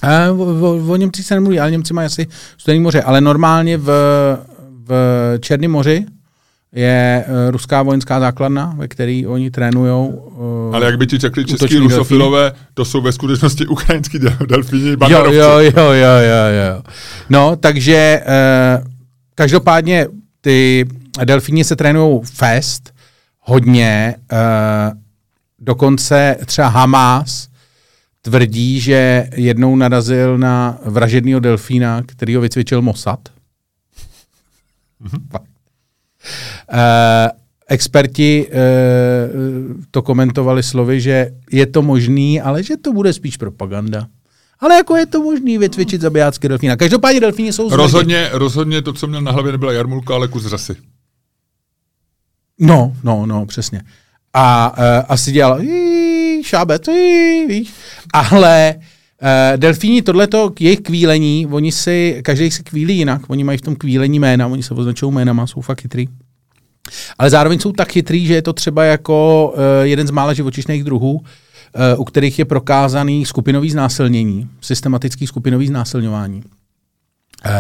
S1: A, o, o, o Němci se nemluví, ale Němci mají asi studený moře, ale normálně v, v Černém moři je uh, ruská vojenská základna, ve které oni trénují. Uh,
S2: Ale jak by ti řekli český rusofilové, to jsou ve skutečnosti ukrajinský del- delfíni
S1: jo, jo, jo, jo, jo, jo. No, takže uh, každopádně ty delfíni se trénují fest hodně, uh, dokonce třeba Hamas tvrdí, že jednou narazil na vražedného delfína, který ho vycvičil Mossad. Uh, experti uh, to komentovali slovy, že je to možný, ale že to bude spíš propaganda. Ale jako je to možný vycvičit zabijácky delfína. Každopádně delfíni jsou zlé.
S2: Rozhodně, rozhodně to, co měl na hlavě, nebyla jarmulka, ale kus řasy.
S1: No, no, no, přesně. A uh, asi dělal jí, šábet, jí, víš. Ale uh, delfíni, tohleto k jejich kvílení, oni si, každý si kvílí jinak, oni mají v tom kvílení jména, oni se označují jménama, jsou fakt chytrý. Ale zároveň jsou tak chytrý, že je to třeba jako uh, jeden z mála živočišných druhů, uh, u kterých je prokázaný skupinový znásilnění, systematický skupinový znásilňování. Uh,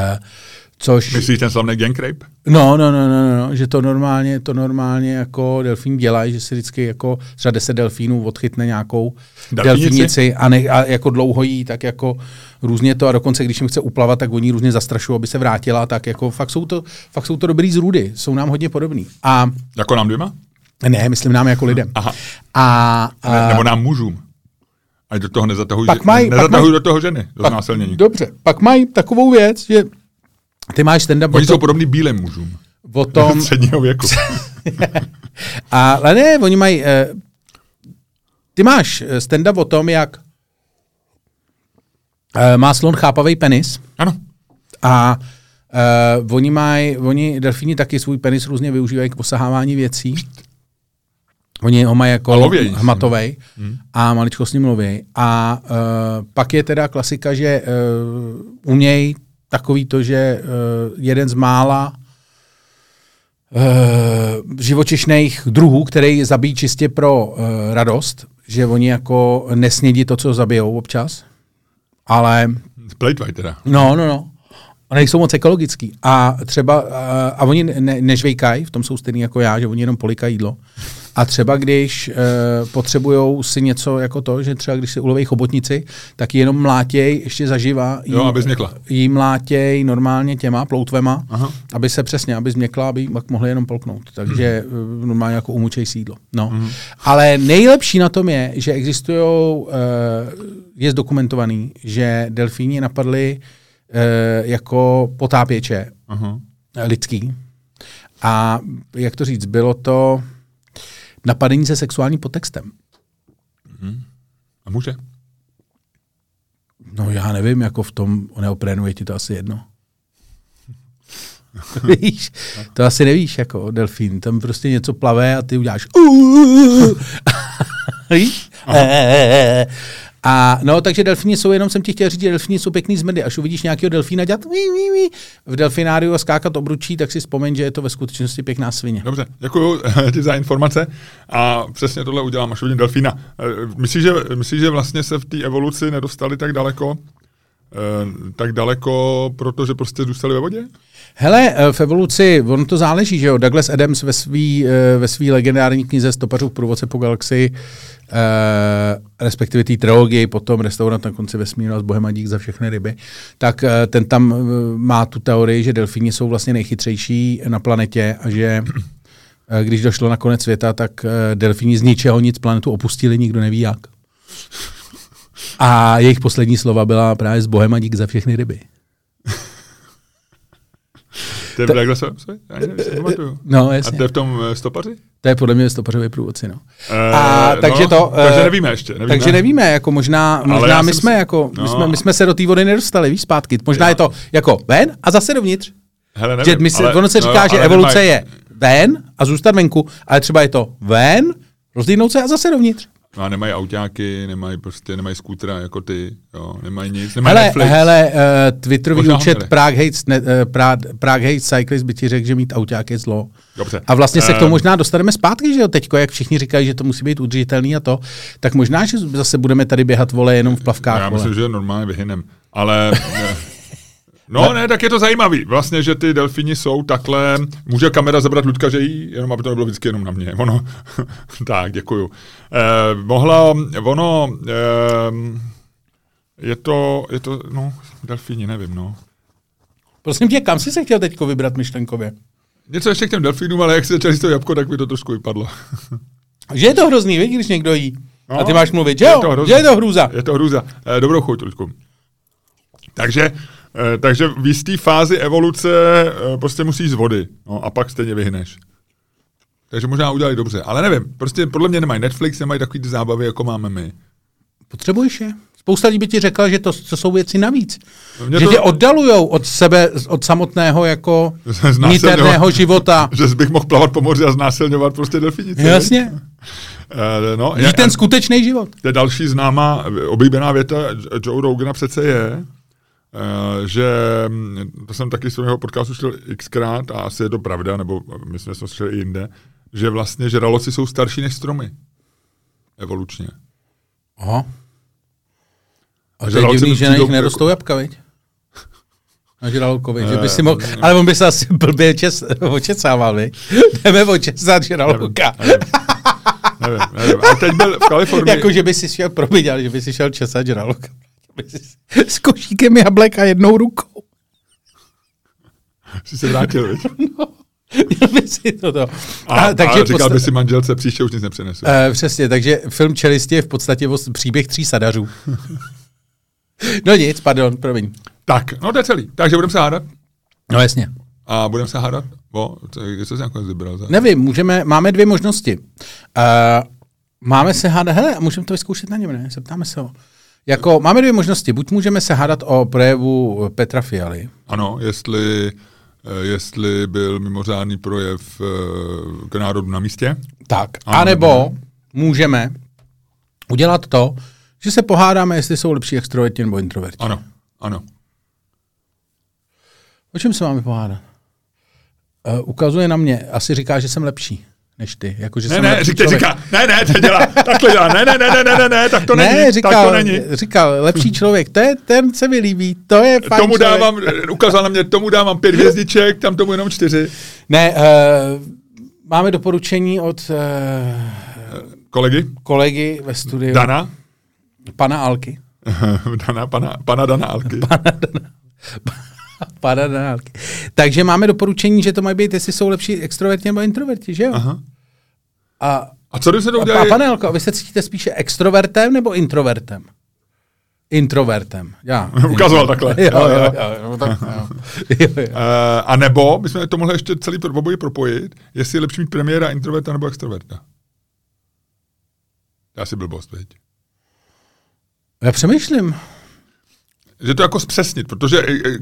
S1: což...
S2: Myslíš ten slavný gang rape?
S1: No, no, no, no, no, že to normálně, to normálně jako delfín dělají, že si vždycky jako třeba deset delfínů odchytne nějakou
S2: Delfínici?
S1: delfínici a, ne, a jako dlouho jí, tak jako různě to a dokonce, když jim chce uplavat, tak oni různě zastrašují, aby se vrátila, tak jako fakt jsou to, fakt jsou to dobrý zrůdy, jsou nám hodně podobný. A
S2: Jako nám dvěma?
S1: Ne, myslím nám jako lidem.
S2: Aha.
S1: A,
S2: Ne,
S1: a
S2: nebo nám mužům. Ať do toho nezatahují,
S1: Pak pak
S2: nezatahují
S1: mají-
S2: do toho ženy, do
S1: pak,
S2: znásilnění.
S1: dobře, pak mají takovou věc, že ty máš stand-up o
S2: Oni jsou
S1: tom,
S2: podobní bílým mužům.
S1: o tom (laughs)
S2: Středního věku. (laughs)
S1: ale ne, oni mají, eh, ty máš eh, stand-up o tom, jak eh, má slon chápavý penis
S2: Ano.
S1: a eh, oni mají, oni delfíni taky svůj penis různě využívají k posahávání věcí. Oni ho mají jako
S2: A lověj
S1: hmatovej a maličko s ním lověj. A uh, pak je teda klasika, že uh, uměj takový to, že uh, jeden z mála uh, živočišných druhů, který zabíjí čistě pro uh, radost, že oni jako nesnědí to, co zabijou občas, ale
S2: Plejtvaj teda.
S1: No, no, no. A nejsou moc ekologický. A třeba, a, a oni ne, nežvejkají, v tom jsou stejný jako já, že oni jenom polikají jídlo. A třeba když e, potřebují si něco jako to, že třeba když si uloví chobotnici, tak ji jenom mlátěj ještě zaživa.
S2: Jo, aby změkla.
S1: Jí mlátěj normálně těma ploutvema,
S2: Aha.
S1: aby se přesně, aby změkla, aby jí pak mohli jenom polknout. Takže mm. normálně jako umučej sídlo. No. Mm. Ale nejlepší na tom je, že existují, e, je zdokumentovaný, že delfíni napadli jako potápěče eh, lidský. A jak to říct, bylo to napadení se sexuálním podtextem.
S2: A může?
S1: No já nevím, jako v tom neoprénu je ti to asi jedno. (laughs) víš, to asi nevíš, jako delfín. Tam prostě něco plave a ty uděláš (laughs) (laughs) víš? A no, takže delfíni jsou, jenom jsem ti chtěl říct, že delfíni jsou pěkný zmrdy. Až uvidíš nějakého delfína dělat ví, ví, ví, v delfináriu a skákat obručí, tak si vzpomeň, že je to ve skutečnosti pěkná svině.
S2: Dobře, děkuji (laughs) ti za informace a přesně tohle udělám, až uvidím delfína. Eh, Myslíš, že, myslíš, že vlastně se v té evoluci nedostali tak daleko, eh, tak daleko, protože prostě zůstali ve vodě?
S1: Hele, eh, v evoluci, ono to záleží, že jo, Douglas Adams ve svý, eh, ve svý legendární knize Stopařů v průvodce po galaxii, eh, respektive té trilogii, potom restaurant na konci vesmíru a s Bohem a dík za všechny ryby, tak eh, ten tam eh, má tu teorii, že delfíni jsou vlastně nejchytřejší na planetě a že eh, když došlo na konec světa, tak eh, delfíni z ničeho nic planetu opustili, nikdo neví jak. A jejich poslední slova byla právě s Bohem a dík za všechny ryby.
S2: To je nevím, si nepamatuju.
S1: No,
S2: A
S1: jasně.
S2: to je v tom eh, stopaři?
S1: To je podle mě stopařový průvodci, no.
S2: Eh,
S1: A takže
S2: no,
S1: to,
S2: Takže
S1: eh,
S2: nevíme ještě. Nevíme.
S1: Takže nevíme, jako možná, možná my jsme
S2: si-
S1: jako, my,
S2: no.
S1: jsme, my jsme se do té vody nedostali, víš, zpátky. Možná
S2: Jo.
S1: je to jako ven a zase dovnitř.
S2: Hele,
S1: Že my si, ono se říká,
S2: no,
S1: že
S2: ale
S1: evoluce
S2: nemají-
S1: je ven a zůstat venku, ale třeba je to ven, rozdýnout se a zase dovnitř.
S2: No a nemají autáky, nemají prostě, nemají skútra jako ty, jo, nemají nic, nemají
S1: Hele,
S2: Netflix.
S1: hele uh, Twitterový
S2: Možná
S1: účet. Prague Hates, ne, uh, Prague, Prague Hates Cyclist by ti řekl, že mít auták je zlo.
S2: Dobře.
S1: A vlastně se k tomu
S2: Ehm,
S1: možná dostaneme zpátky, že jo, teďko, jak všichni říkají, že to musí být udržitelný a to, tak možná, že zase budeme tady běhat vole jenom v plavkách.
S2: Já
S1: vole.
S2: myslím, že normálně vyhynem. Ale... (laughs) No ne, tak je to zajímavý. Vlastně, že ty delfíni jsou takhle, může kamera zabrat Ludka, že jí, jenom aby to nebylo vždycky jenom na mě. Ono, (laughs) tak, děkuju. Eh, mohla, ono, eh, je to, je to, no, delfíni, nevím, no.
S1: Prosím tě, kam jsi se chtěl teďko vybrat myšlenkově?
S2: Něco ještě k těm delfínům, ale jak se začali z toho jabko, tak mi to trošku vypadlo. (laughs)
S1: Že je to hrozný, víš, když někdo jí.
S2: No,
S1: a ty máš mluvit, že
S2: je
S1: jo?
S2: to hrozný.
S1: že je to hrůza.
S2: Je to hrůza. Eh, Dobrou chuť, Luďku. Takže, takže v jisté fázi evoluce eh, prostě musíš z vody. No, a pak stejně vyhneš. Takže možná udělali dobře. Ale nevím, prostě podle mě nemají Netflix, nemají takový ty zábavy, jako máme my.
S1: Potřebuješ je? Spousta lidí by ti řekla, že to, to jsou věci navíc.
S2: Mě
S1: že
S2: to-
S1: tě oddalujou od sebe, od samotného jako (laughs) niterného života. (laughs)
S2: Že bych mohl plavat po moři a znásilňovat prostě delfinice.
S1: Jasně. (laughs)
S2: Eh, no,
S1: Žít ten skutečný život.
S2: To je další známá, eh, oblíbená věta Joe Rogana přece je, eh, že hm, to jsem taky z jeho podcastu slyšel xkrát a asi je to pravda, nebo my jsme to slyšeli i jinde, že vlastně žraloci jsou starší než stromy. Evolučně.
S1: Aha. A to je divný, že na nich nerostou jabka, viď? Na žralokovi, že by si mohl, ale on by se asi blbě čes, očesával, viď? (laughs) Jdeme očesat žraloka.
S2: Nevím, nevím, nevím. A teď byl v Kalifornii.
S1: Jako, že by si šel, promiň, ale že by si šel česat žraloka. (laughs) S košíkem jablek a jednou rukou.
S2: Jsi se vrátil?
S1: Měl by si to to.
S2: A, a,
S1: takže
S2: a říkal
S1: podsta-
S2: by si manželce, příště už nic nepřinesu.
S1: Eh, přesně, takže film Čelisti je v podstatě příběh tří sadařů. (laughs) no nic, pardon, promiň.
S2: Tak, no to je celý. Takže budeme se hádat.
S1: No jasně.
S2: A budeme se hádat. O, co jsi nakonec vybral? Za?
S1: Nevím, můžeme, máme dvě možnosti. Uh, máme se hádat, hele, můžeme to vyzkoušet na něm, ne? Zeptáme se ho. Jako, máme dvě možnosti. Buď můžeme se hádat o projevu Petra Fialy.
S2: Ano, jestli, eh, jestli byl mimořádný projev eh, k národu na místě.
S1: Tak.
S2: Ano,
S1: A nebo můžeme udělat to, že se pohádáme, jestli jsou lepší extroverti nebo introverti.
S2: Ano, ano.
S1: O čem se máme pohádat? Uh, ukazuje na mě, asi říká, že jsem lepší než ty. Jako, že
S2: Ne,
S1: jsem
S2: ne, říká,
S1: člověk.
S2: říká, ne, ne, to dělá, takhle dělá, ne, ne, ne, ne, ne, ne, ne, tak to
S1: ne,
S2: není,
S1: říkal,
S2: tak to není.
S1: říkal, lepší člověk, to je, ten se mi líbí, to je fajn
S2: Tomu
S1: člověk.
S2: dávám, ukázal na mě, tomu dávám pět hvězdiček, tam tomu jenom čtyři.
S1: Ne, uh, máme doporučení od uh,
S2: Kolegy?
S1: kolegy ve studiu,
S2: Dana?
S1: pana Alky. (laughs)
S2: Dana, pana, pana Dana Alky.
S1: Pana (laughs) Takže máme doporučení, že to mají být, jestli jsou lepší extroverti nebo introverti, že jo?
S2: Aha.
S1: A,
S2: A co když se to
S1: a, a
S2: udělali?
S1: pane Alko, a vy se cítíte spíše extrovertem nebo introvertem? Introvertem, já. (laughs)
S2: Ukazoval takhle. (laughs)
S1: Jo, jo, jo, jo, tak, jo. jo, jo.
S2: Uh, a nebo, my jsme to mohli ještě celý oboje propojit, jestli je lepší mít premiéra introverta nebo extroverta. Já si blbost, veď.
S1: Já přemýšlím.
S2: Že to jako zpřesnit, protože eh, eh,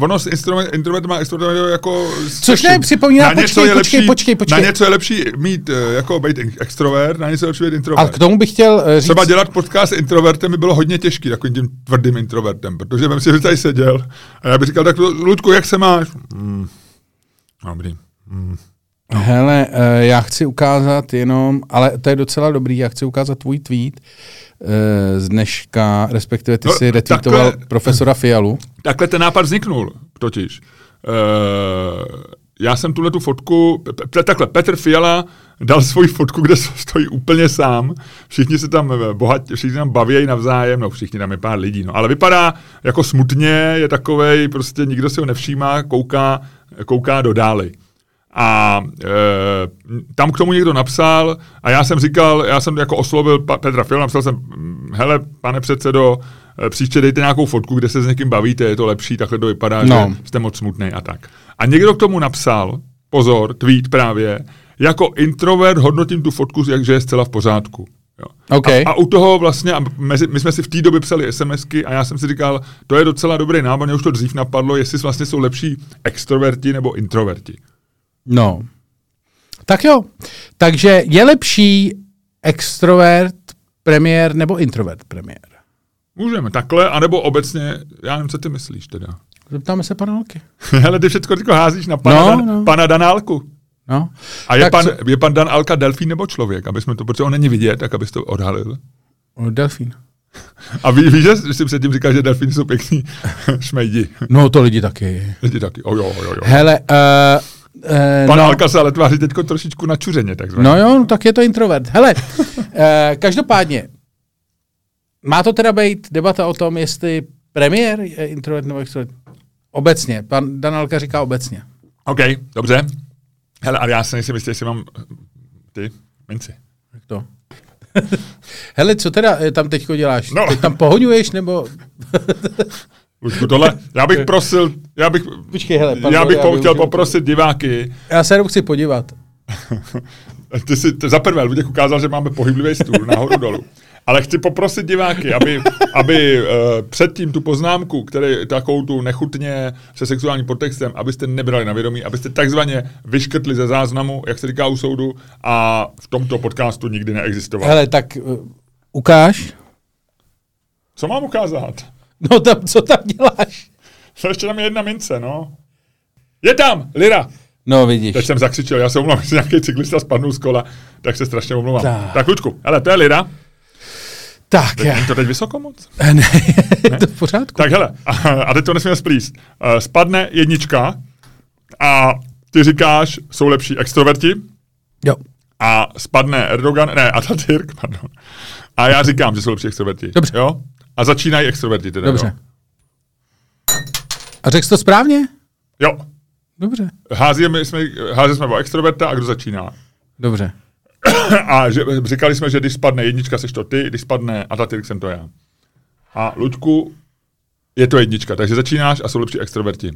S2: ono s instrument, introvert má extrovert jako...
S1: Což ne, připomíná, počkej,
S2: něco je
S1: počkej,
S2: lepší,
S1: počkej, počkej.
S2: Na něco je lepší mít eh, jako být extrovert, na něco je lepší být
S1: A
S2: introvert.
S1: k tomu bych chtěl říct...
S2: Třeba dělat podcast s introvertem by bylo hodně těžký, takovým tím tvrdým introvertem, protože vem si, že tady seděl a já bych říkal, tak Ludku, jak se máš? Mm. Dobrý. Mm.
S1: Hele, eh, já chci ukázat jenom, ale to je docela dobrý, já chci ukázat tvůj tweet z dneška, respektive ty
S2: No,
S1: si retweetoval
S2: takhle-
S1: profesora Fialu.
S2: Takhle ten nápad vzniknul, totiž. Uh, já jsem tuhle tu fotku, pe- takhle, Petr Fiala dal svoji fotku, kde (laughs) stojí úplně sám. Všichni se tam eh, bohatě, všichni tam baví navzájem, no všichni tam je pár lidí, no, ale vypadá jako smutně, je takovej, prostě nikdo si ho nevšímá, kouká, kouká do dály. A e, tam k tomu někdo napsal a já jsem říkal, já jsem jako oslovil pa, Petra Fiala, napsal jsem, mm, hele, pane předsedo, e, příště dejte nějakou fotku, kde se s někým bavíte, je to lepší, takhle to vypadá,
S1: No.
S2: že jste moc smutný a tak. A někdo k tomu napsal, pozor, tweet právě, jako introvert hodnotím tu fotku, že je zcela v pořádku. Jo.
S1: OK.
S2: A, a u toho vlastně, a mezi, my jsme si v té době psali SMSky a já jsem si říkal, to je docela dobrý nápad, mě už to dřív napadlo, jestli vlastně jsou lepší extroverti nebo introverti.
S1: No. Tak jo. Takže je lepší extrovert premiér nebo introvert premiér?
S2: Můžeme takhle, anebo obecně, já nevím, co ty myslíš teda.
S1: Zeptáme se pana Alky.
S2: Ale (laughs) ty všechno teďko házíš na pana,
S1: No,
S2: Dan,
S1: no.
S2: pana Danálku.
S1: No.
S2: A je
S1: Tak
S2: pan,
S1: co-
S2: je pan Dan Alka delfín nebo člověk, aby jsme to, protože on není vidět, tak abys to odhalil.
S1: O, Delfín.
S2: A ví, víš, že jsi předtím říkal, že delfíny jsou pěkný (laughs) šmejdi.
S1: No to lidi taky.
S2: Lidi taky, o jo, jo, jo.
S1: Hele, uh, uh,
S2: Pan
S1: no,
S2: Alka se ale tváří teď trošičku načuřeně, takzvaně.
S1: no jo, no, tak je to introvert. Hele, uh, každopádně, má to teda být debata o tom, jestli premiér je introvert nebo extrovert? Obecně, pan Danalka říká obecně.
S2: OK, dobře. Hele, ale já se nejsem jistý, jestli mám eh, ty minci.
S1: Jak to? Hele, co teda eh, tam teďko děláš?
S2: No.
S1: Teď tam pohoňuješ, nebo... (laughs)
S2: Luďku, tohle, já bych prosil, já bych,
S1: Počkej, hele, pardon,
S2: já bych
S1: já
S2: chtěl
S1: to.
S2: poprosit diváky,
S1: Já se jenom chci podívat. (laughs)
S2: ty si to za prvé, Luděk ukázal, že máme pohyblivý stůl nahoru dolů. Ale chci poprosit diváky, aby, aby uh, předtím tu poznámku, který, takovou tu nechutně se sexuálním podtextem, abyste nebrali na vědomí, abyste takzvaně vyškrtli ze záznamu, jak se říká u soudu, a v tomto podcastu nikdy neexistoval.
S1: Hele, tak uh, ukáž.
S2: Co mám ukázat? (laughs)
S1: No tam, co tam děláš?
S2: Co ještě tam je jedna mince, no. Je tam, Lira.
S1: No vidíš.
S2: Teď jsem zakřičel, já se omlouvám, (laughs) že nějaký cyklista spadnul z kola, tak se strašně omlouvám.
S1: Tak.
S2: Tak, Lučku, hele, to je Lira.
S1: Tak,
S2: Teď, není to teď vysoko moc? (laughs)
S1: ne, je to v pořádku.
S2: Tak hele, a, a teď to nesmíme splíst. Uh, spadne jednička a ty říkáš, jsou lepší extroverti
S1: Jo.
S2: a spadne Erdogan, ne, Atatürk, pardon. A já říkám, že jsou lepší extroverti.
S1: Dobře.
S2: Jo? A začínají extroverti teda.
S1: Dobře. A řekl jsi to správně?
S2: Jo. jo.
S1: Dobře.
S2: Házíme jsme, házeli jsme o extroverta a kdo začíná.
S1: Dobře. (coughs)
S2: A že, říkali jsme, že když spadne jednička, seš to ty, když spadne Atatürk, jsem to já. A Luďku, je to jednička, takže začínáš a jsou lepší extroverti.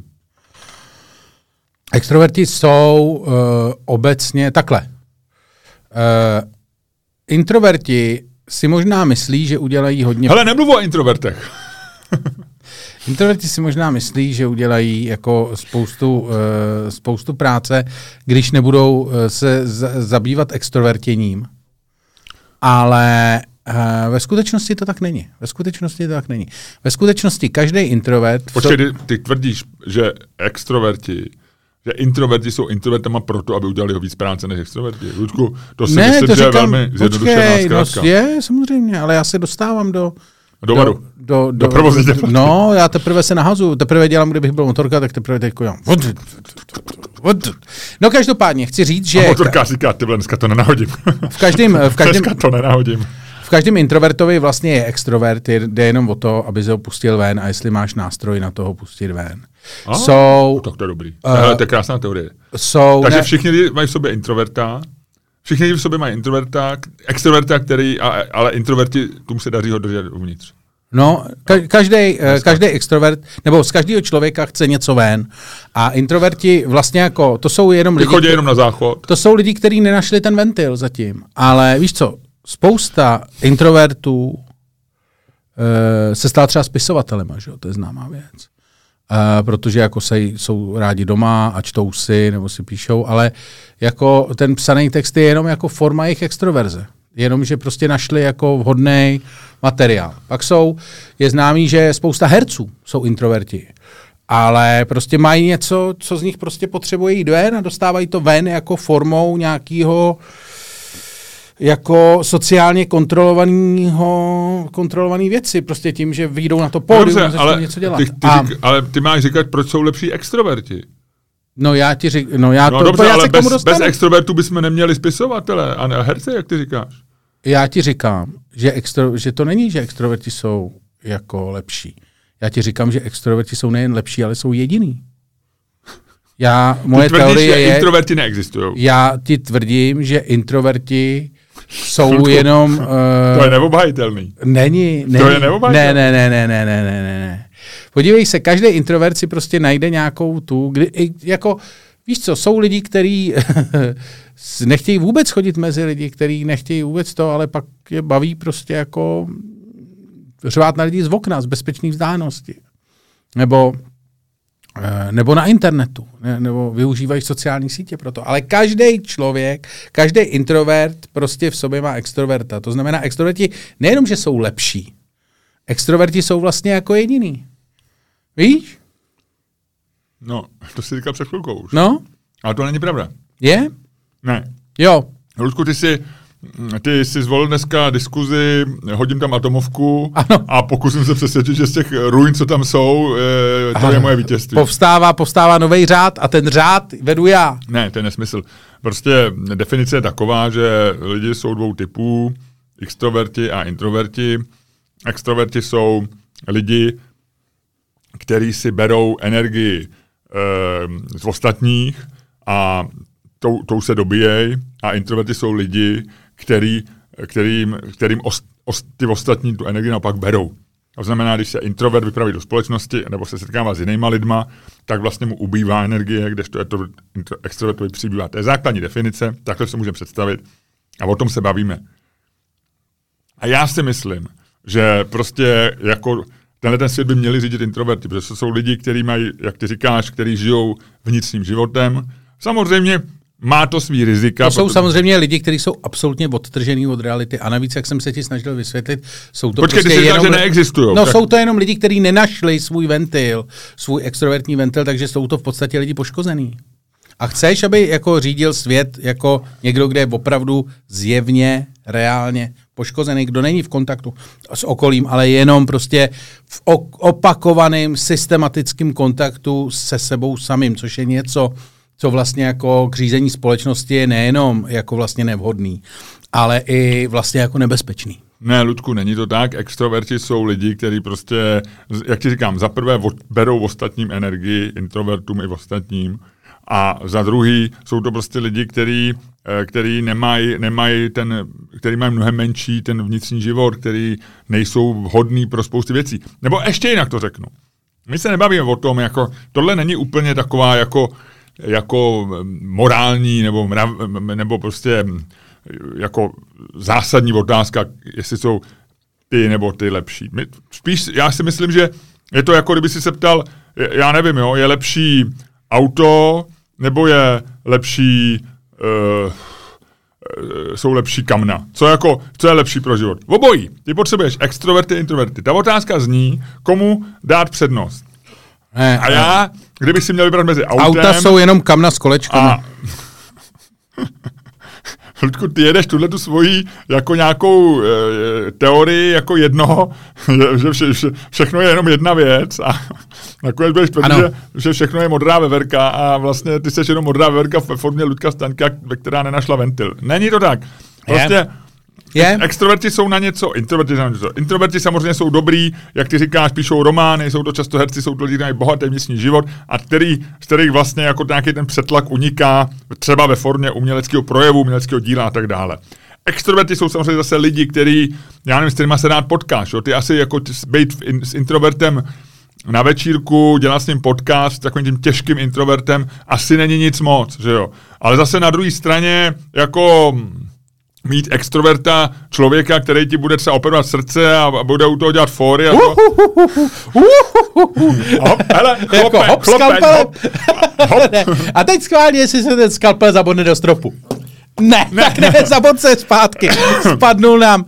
S1: Extroverti jsou uh, obecně takhle. Uh, introverti si možná myslí, že udělají hodně...
S2: Hele, nemluv o introvertech. (laughs)
S1: Introverti si možná myslí, že udělají jako spoustu, uh, spoustu práce, když nebudou uh, se zabývat extrovertěním. Ale uh, ve skutečnosti to tak není. Ve skutečnosti to tak není. Ve skutečnosti každý introvert...
S2: Počkej, ty tvrdíš, že extroverti, že introverti jsou introvertama proto, aby udělali ho víc práce než extroverti. Ludku, to si
S1: ne,
S2: myslím,
S1: to
S2: že je velmi zjednodušená
S1: no,
S2: zkrátka.
S1: je, samozřejmě, ale já se dostávám do...
S2: Do varu.
S1: Do,
S2: Do provozní teploty.
S1: No, já teprve se nahazu, teprve dělám, kdybych byl motorka, tak teprve teď dělám. No každopádně, chci říct, že
S2: A motorkář říká, ty dneska to nenahodím.
S1: v každém, v (laughs) každém,
S2: dneska to nenahodím.
S1: Každém introvertovi vlastně je extrovert, jde jenom o to, aby se ho pustil ven a jestli máš nástroj na toho pustit ven.
S2: A,
S1: Jsou,
S2: Tak to je dobrý.
S1: Eh,
S2: Uh, to je krásná teorie.
S1: jsou,
S2: Takže
S1: ne,
S2: všichni mají v sobě introverta, všichni v sobě mají introverta, extroverta, který, a, ale introverti, tomu se daří ho držet uvnitř.
S1: No, ka- každý, každý extrovert, nebo z každého člověka chce něco ven. A introverti vlastně jako, to jsou jenom lidi,
S2: chodí jenom na záchod.
S1: to jsou lidi, kteří nenašli ten ventil zatím. Ale víš co, spousta introvertů uh, se stala třeba spisovatelema, že jo? to je známá věc. Uh, protože jako se, jsou rádi doma a čtou si nebo si píšou, ale jako ten psaný text je jenom jako forma jejich extroverze. Jenom, že prostě našli jako vhodný materiál. Pak jsou, je známý, že spousta herců jsou introverti. Ale prostě mají něco, co z nich prostě potřebuje jít ven a dostávají to ven jako formou nějakého jako sociálně kontrolovaného, kontrolovaný věci, prostě tím, že vyjdou na to pódium a
S2: Dobře,
S1: začnou
S2: ale
S1: něco dělat.
S2: ty, ty,
S1: a,
S2: řík, ale ty máš říkat, proč jsou lepší extroverti.
S1: no já ti řík, no já
S2: No
S1: to,
S2: dobře,
S1: já
S2: ale
S1: se k tomu
S2: bez,
S1: dostanu.
S2: bez extrovertů bychom neměli spisovatele a ne- herce, jak ty říkáš.
S1: Já ti říkám, že, extro, že to není, že extroverti jsou jako lepší. Já ti říkám, že extroverti jsou nejen lepší, ale jsou jediný. Já, (laughs) moje
S2: Ty tvrdíš,
S1: teorie
S2: že
S1: je,
S2: introverti neexistují.
S1: já ti tvrdím, že introverti jsou
S2: Chvilku.
S1: jenom... Uh, to
S2: je neobhajitelný.
S1: Není, není.
S2: To je neobhajitelný.
S1: Ne, ne, ne, ne, ne, ne, ne. ne. Podívej se, každý introvert si prostě najde nějakou tu, kdy, jako, víš co, jsou lidi, kteří (laughs) nechtějí vůbec chodit mezi lidi, kteří nechtějí vůbec to, ale pak je baví prostě jako řvát na lidi z okna, z bezpečné vzdálenosti. Nebo nebo na internetu, ne, nebo využívají sociální sítě pro to. Ale každý člověk, každý introvert prostě v sobě má extroverta. To znamená, extroverti nejenom, že jsou lepší, extroverti jsou vlastně jako jediný. Víš?
S2: No, to si říkal před chvilkou už.
S1: No,
S2: Ale to není pravda.
S1: je?
S2: Ne.
S1: Jo.
S2: Ludku, ty jsi, ty jsi zvolil dneska diskuzi, hodím tam atomovku
S1: Ano.
S2: a pokusím se přesvědčit, že z těch ruin, co tam jsou, to
S1: Ano.
S2: je moje vítězství.
S1: Povstává, povstává nový řád a ten řád vedu já.
S2: Ne, to je nesmysl. Prostě definice je taková, že lidi jsou dvou typů, extroverti a introverti. Extroverti jsou lidi, kteří si berou energii e, z ostatních a tou, tou se dobíjejí a introverti jsou lidi, který, kterým, kterým os, os, ty ostatní tu energii naopak berou. To znamená, když se introvert vypraví do společnosti nebo se setkává s jinýma lidma, tak vlastně mu ubývá energie, kdežto extrovertovi přibývá. To je základní definice, takhle se můžeme představit a o tom se bavíme. A já si myslím, že prostě jako tenhle ten svět by měli řídit introverti, protože to jsou lidi, kteří mají, jak ty říkáš, kteří žijou vnitřním životem. Samozřejmě má to svý rizika.
S1: To jsou
S2: protože-
S1: samozřejmě lidi, kteří jsou absolutně odtržený od reality. A navíc, jak jsem se ti snažil vysvětlit, jsou to
S2: Počkej, ty
S1: prostě
S2: jsi říkal,
S1: jenom...
S2: že neexistujou.
S1: No,
S2: Tak-
S1: jsou to jenom lidi, kteří nenašli svůj ventil, svůj extrovertní ventil, takže jsou to v podstatě lidi poškozený. A chceš, aby jako řídil svět jako někdo, kde je opravdu zjevně, reálně poškozený, kdo není v kontaktu s okolím, ale jenom prostě v opakovaném systematickém kontaktu se sebou samým, což je něco, co vlastně jako k řízení společnosti je nejenom jako vlastně nevhodný, ale i vlastně jako nebezpečný.
S2: Ne, Ludku, není to tak. Extroverti jsou lidi, kteří prostě, jak ti říkám, za prvé berou ostatním energii, introvertům i ostatním, a za druhý jsou to prostě lidi, který, eh, který nemají, nemají ten, který mají mnohem menší ten vnitřní život, který nejsou vhodný pro spoustu věcí. Nebo ještě jinak to řeknu. My se nebavíme o tom, jako tohle není úplně taková jako, jako morální nebo, mrav- nebo prostě jako zásadní otázka, jestli jsou ty nebo ty lepší. My, spíš já si myslím, že je to jako kdyby si se ptal, já nevím, jo, je lepší auto nebo je lepší uh, jsou lepší kamna. Co, jako, co je lepší pro život? Obojí. Ty potřebuješ extroverty, introverty. Ta otázka zní, komu dát přednost.
S1: Ne,
S2: A já, kdybych si měl vybrat mezi autem
S1: Auta jsou jenom kamna s kolečkami.
S2: a... (laughs) Ludku, ty jedeš tuhle tu svoji jako nějakou e, teorii jako jednoho, (laughs) že vše, vše, všechno je jenom jedna věc a (laughs) nakonec budeš tvrdit, že, že všechno je modrá veverka a vlastně ty jsi jenom modrá veverka ve formě Ludka Staňka, ve která nenašla ventil. Není to tak. Prostě
S1: Je?
S2: Extroverti jsou na něco, introverti jsou na něco. Introverti samozřejmě jsou dobrý, jak ty říkáš, píšou romány, jsou to často herci, jsou to lidi, kteří mají bohatý vnitřní život a který, z kterých vlastně jako nějaký ten přetlak uniká třeba ve formě uměleckého projevu, uměleckého díla a tak dále. Extroverti jsou samozřejmě zase lidi, který, já nevím, s kterými se rád potkáš. Jo? Ty asi jako být in, s introvertem na večírku, dělat s ním podcast, s takovým tím těžkým introvertem, asi není nic moc, že jo. Ale zase na druhé straně, jako mít extroverta, člověka, který ti bude třeba operovat srdce a bude u toho dělat fóry a to. Hop, hele, chlopeň,
S1: Jako hop,
S2: hop, hop.
S1: Ne. A teď schválně, jestli se ten skalpel zabodne do stropu. Ne, ne, tak ne, zabod se zpátky. Spadnul nám, uh,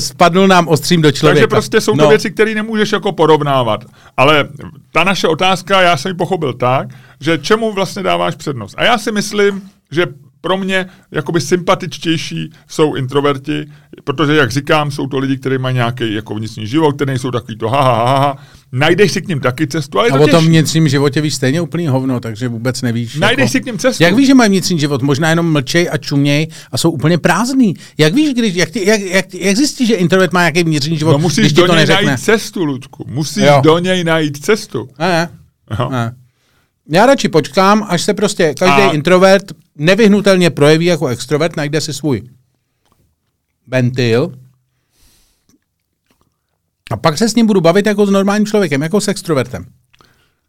S1: spadnul nám ostřím do člověka.
S2: Takže prostě jsou to
S1: No.
S2: věci, které nemůžeš jako porovnávat. Ale ta naše otázka, já jsem ji pochopil tak, že čemu vlastně dáváš přednost. A já si myslím, že pro mě jakoby sympatičtější jsou introverti, protože, jak říkám, jsou to lidi, kteří mají nějaký jako vnitřní život, který nejsou takový to ha, ha, ha, ha. Najdeš si k ním taky cestu, ale
S1: A
S2: to
S1: o tom vnitřním životě víš stejně úplný hovno, takže vůbec nevíš.
S2: Najdeš
S1: jako...
S2: si k ním cestu.
S1: Jak víš, že mají vnitřní život? Možná jenom mlčej a čuměj a jsou úplně prázdný. Jak víš, když, jak, ty, jak, jak, jak zjistíš, že introvert má nějaký vnitřní život,
S2: No musíš
S1: když
S2: do něj najít cestu, Ludku. Musíš
S1: Jo.
S2: do něj najít cestu.
S1: Ne, ne.
S2: Jo.
S1: ne. Já radši počkám, až se prostě každý
S2: A-
S1: introvert nevyhnutelně projeví jako extrovert, najde si svůj ventil a pak se s ním budu bavit jako s normálním člověkem, jako s extrovertem.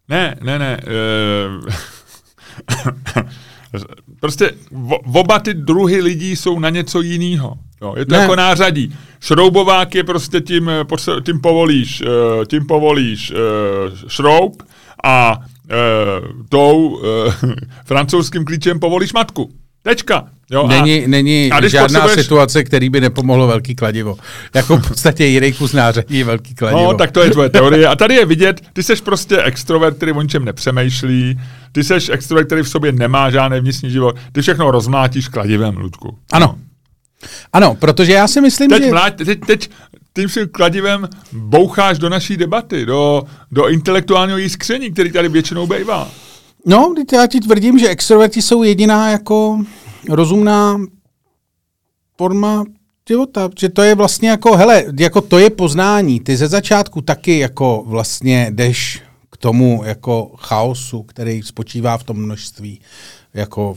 S2: Ne, ne, ne. Uh, (coughs) Prostě oba ty druhy lidí jsou na něco jiného. Jo, je to
S1: Ne.
S2: jako nářadí. Šroubovák je prostě tím, eh, tím povolíš, eh, tím povolíš šroub a tou eh, (laughs) francouzským klíčem povolíš matku. Tečka. Jo,
S1: Není, není
S2: a
S1: žádná
S2: potřebuješ-
S1: situace, který by nepomohlo velký kladivo. Jako v podstatě jiný kus nářadí je velký kladivo.
S2: No, tak to je tvoje teorie. A tady je vidět, ty seš prostě extrovert, který o ničem nepřemýšlí, ty seš extrovert, který v sobě nemá žádný vnitřní život, ty všechno rozmlátíš kladivem, Ludku.
S1: Ano. Ano, protože já si myslím,
S2: Teď,
S1: že...
S2: mlát, teď, teď tím si kladivem boucháš do naší debaty, do, do intelektuálního jiskření, který tady většinou bývá.
S1: No, já ti tvrdím, že extroverti jsou jediná jako rozumná forma života, že to je vlastně jako, hele, jako to je poznání. Ty ze začátku taky jako vlastně jdeš k tomu jako chaosu, který spočívá v tom množství, jako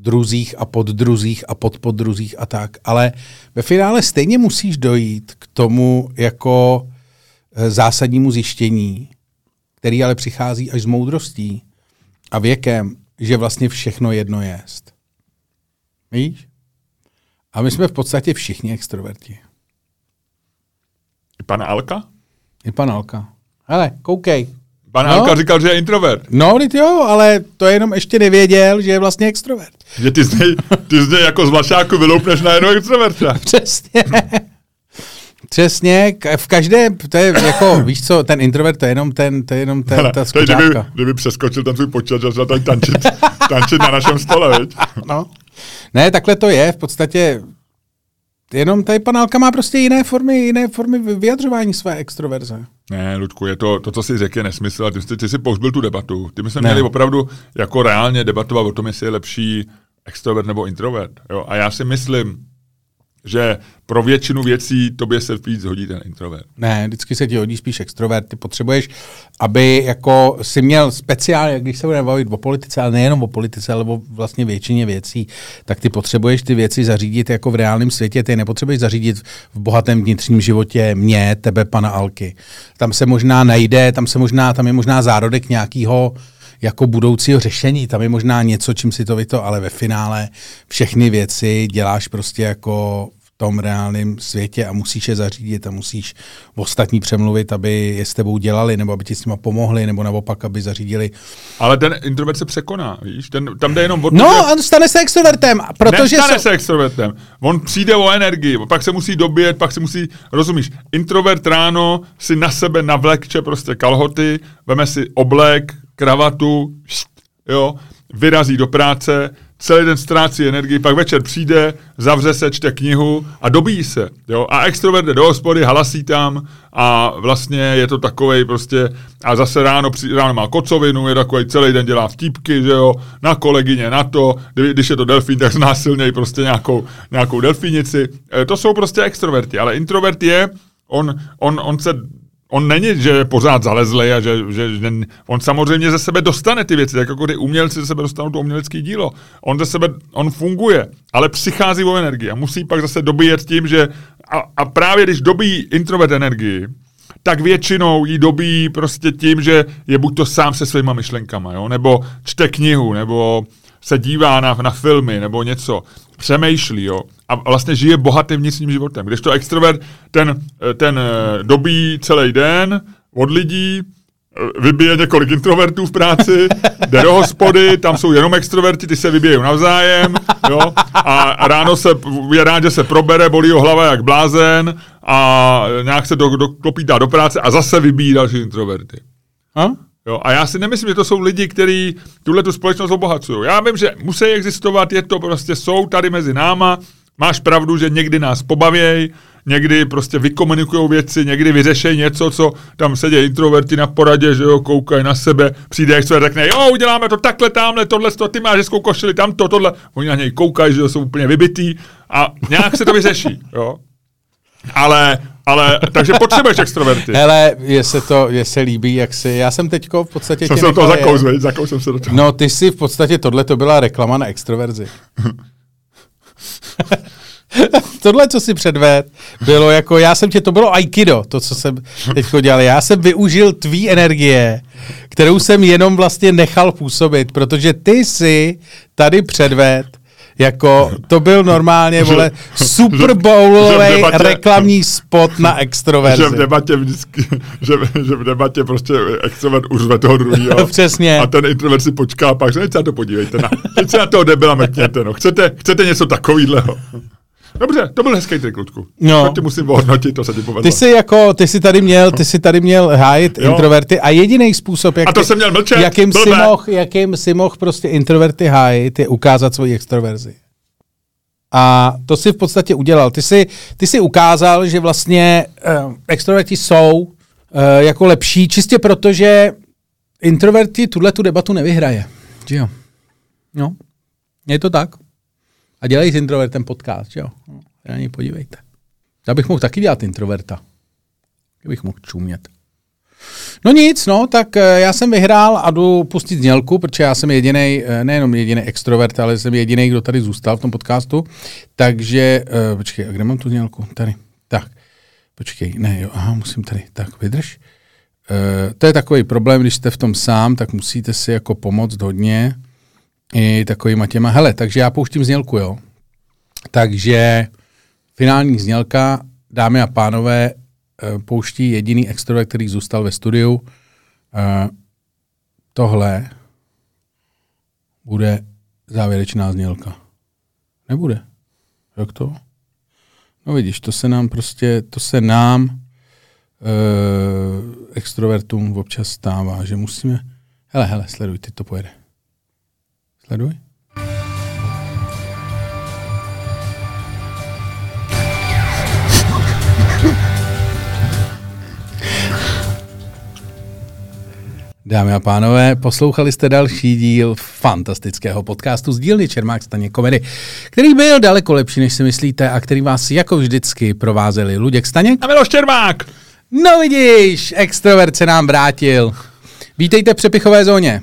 S1: druzích a poddruzích a podpoddruzích a tak, ale ve finále stejně musíš dojít k tomu jako eh, zásadnímu zjištění, který ale přichází až s moudrostí a věkem, že vlastně všechno jedno jest. Víš? A my jsme v podstatě všichni extroverti.
S2: I Pan Alka?
S1: I pan Alka. Hele, koukej.
S2: Pan
S1: No.
S2: Říkal, že je introvert.
S1: No, teď jo, ale to jenom ještě nevěděl, že je vlastně extrovert.
S2: Že ty z něj, ty z něj jako z vlašáku vyloupneš na jednoho extroverta. (laughs)
S1: Přesně. Přesně, v každé, to je jako, víš co, ten introvert, to je jenom ten, to je jenom ten,
S2: Hele,
S1: ta
S2: teď kdyby, kdyby přeskočil ten svůj počítač a začal tady tančit, (laughs) tančit na našem stole, viď?
S1: No. Ne, takhle to je, v podstatě jenom tady panálka má prostě jiné formy, jiné formy vy- vyjadřování své extroverze.
S2: Ne, Ludku, je to, to co jsi řekl, je nesmysl. A ty, ty, ty jsi pohřbil tu debatu. Ty
S1: Ne.
S2: měli opravdu jako reálně debatovat o tom, jestli je lepší extrovert nebo introvert. Jo? A já si myslím, že pro většinu věcí tobě se víc hodí ten introvert.
S1: Ne, vždycky se ti hodí spíš extrovert. Ty potřebuješ, aby jako si měl speciálně, když se budeme bavit o politice, ale nejenom o politice, ale o vlastně většině věcí, tak ty potřebuješ ty věci zařídit jako v reálném světě. Ty je nepotřebuješ zařídit v bohatém vnitřním životě mě, tebe, pana Alky. Tam se možná najde, tam se možná, tam je možná zárodek nějakého jako budoucího řešení. Tam je možná něco, čím si to vy to, ale ve finále všechny věci děláš prostě jako v tom reálném světě a musíš je zařídit a musíš ostatní přemluvit, aby je s tebou dělali, nebo aby ti s nima pomohli, nebo naopak, aby zařídili.
S2: Ale ten introvert se překoná, víš? Ten, tam jde jenom o to,
S1: No,
S2: že...
S1: a stane se extrovertem, protože
S2: Nestane
S1: jsou...
S2: se extrovertem. On přijde o energii, pak se musí dobět, pak se musí, rozumíš, introvert ráno si na sebe navlekče prostě kalhoty, veme si oblek, kravatu, jo, vyrazí do práce, celý den ztrácí energii, pak večer přijde, zavře se, čte knihu a dobíjí se. Jo? A extrovert jde do hospody, halasí tam a vlastně je to takovej prostě, a zase ráno, při, ráno má kocovinu, je takový celý den dělá vtípky, že jo, na kolegyně, na to, kdy- když je to delfín, tak znásilněj prostě nějakou, nějakou delfínici. E, to jsou prostě extroverti, ale introvert je, on, on, on se On není, že je pořád zalezlej a že, že, že on samozřejmě ze sebe dostane ty věci, tak jako ty umělci ze sebe dostanou to umělecké dílo. On ze sebe, on funguje, ale přichází o energii a musí pak zase dobíjet tím, že a, a právě když dobíjí introvert energii, tak většinou jí dobíjí prostě tím, že je buď to sám se svýma myšlenkama, jo? nebo čte knihu, nebo se dívá na, na filmy, nebo něco, přemýšlí, jo, a vlastně žije bohatým vnitřním životem. Když to extrovert, ten, ten eh, dobí celý den od lidí, eh, vybije několik introvertů v práci, jde do hospody, tam jsou jenom extroverti, ty se vybijou navzájem, jo, a ráno se, je rád, že se probere, bolí ho hlava jak blázen a nějak se do, do, klopítá do práce a zase vybíjí další introverty.
S1: A?
S2: Jo, a já si nemyslím, že to jsou lidi, kteří tuhle tu společnost obohacují. Já vím, že musí existovat, je to prostě, jsou tady mezi náma, máš pravdu, že někdy nás pobavějí, někdy prostě vykomunikují věci, někdy vyřešejí něco, co tam sedí introverti na poradě, že jo, koukají na sebe, přijde expert, řekne, jo, uděláme to takhle, tamhle, tohle, to, ty máš hezkou košili, tamto, tohle, oni na něj koukají, že jo, jsou úplně vybitý a nějak se to vyřeší, jo. Ale, ale, takže potřebuješ (laughs) extroverty.
S1: Hele, je se to, je se líbí, jak si, já jsem teďko v podstatě
S2: Jsem se do toho veď, zakous jsem se do toho.
S1: No, ty si v podstatě, tohle to byla reklama na extroverzi. (laughs) tohle, co si předved, bylo jako, já jsem tě, to bylo Aikido, to, co jsem teď dělal. Já jsem využil tvý energie, kterou jsem jenom vlastně nechal působit, protože ty si tady předved jako to byl normálně, vole, Super Bowlový reklamní spot na extroverzi. (laughs)
S2: Že v debatě vždycky, že, že v debatě prostě extrovert uřve toho druhého. (laughs)
S1: Přesně.
S2: A ten introvert si počká, pak se na to podívejte. Na, teď se na toho debila mrkněte, no. Chcete, chcete něco takového? Dobře, to byl hezký trik, Ludku. No. To ti musím ohodnotit, to se ti povedlo.
S1: Ty jsi, jako, ty jsi tady měl, ty jsi tady měl hájit jo. introverty a jediný způsob, jak
S2: a to ty, jsem měl mlčet,
S1: jakým, si mohl, jakým si mohl prostě introverty hájit, je ukázat svoji extroverzi. A to si v podstatě udělal. Ty si, ty si ukázal, že vlastně uh, extroverti jsou uh, jako lepší, čistě proto, že introverti tuhle tu debatu nevyhraje. Že jo? No, je to tak. A dělají s introvertem podcast, jo? No, na něj podívejte. Já bych mohl taky dělat introverta. Kdybych mohl čumět. No nic, no, tak eh, já jsem vyhrál a jdu pustit znělku, protože já jsem jediný, eh, nejenom jediný extrovert, ale jsem jediný, kdo tady zůstal v tom podcastu. Takže, uh, počkej, a kde mám tu znělku? Tady. Tak, počkej, ne, jo, aha, musím tady. Tak, vydrž. Uh, to je takový problém, když jste v tom sám, tak musíte si jako pomoct hodně i takovýma těma. Hele, takže já pouštím znělku, jo. Takže finální znělka, dámy a pánové, Eh, pouští jediný extrovert, který zůstal ve studiu. Eh, tohle bude závěrečná znělka. Nebude. Jak to? No vidíš, to se nám prostě, to se nám uh, extrovertům občas stává, že musíme... Hele, hele, sleduj, ty to pojede. Sleduj. Dámy a pánové, poslouchali jste další díl fantastického podcastu z dílny Čermák Staně komedy, který byl daleko lepší, než si myslíte a který vás jako vždycky provázeli Luděk Staněk
S2: a Miloš Čermák.
S1: No vidíš, extrovert se nám vrátil. Vítejte v přepichové zóně.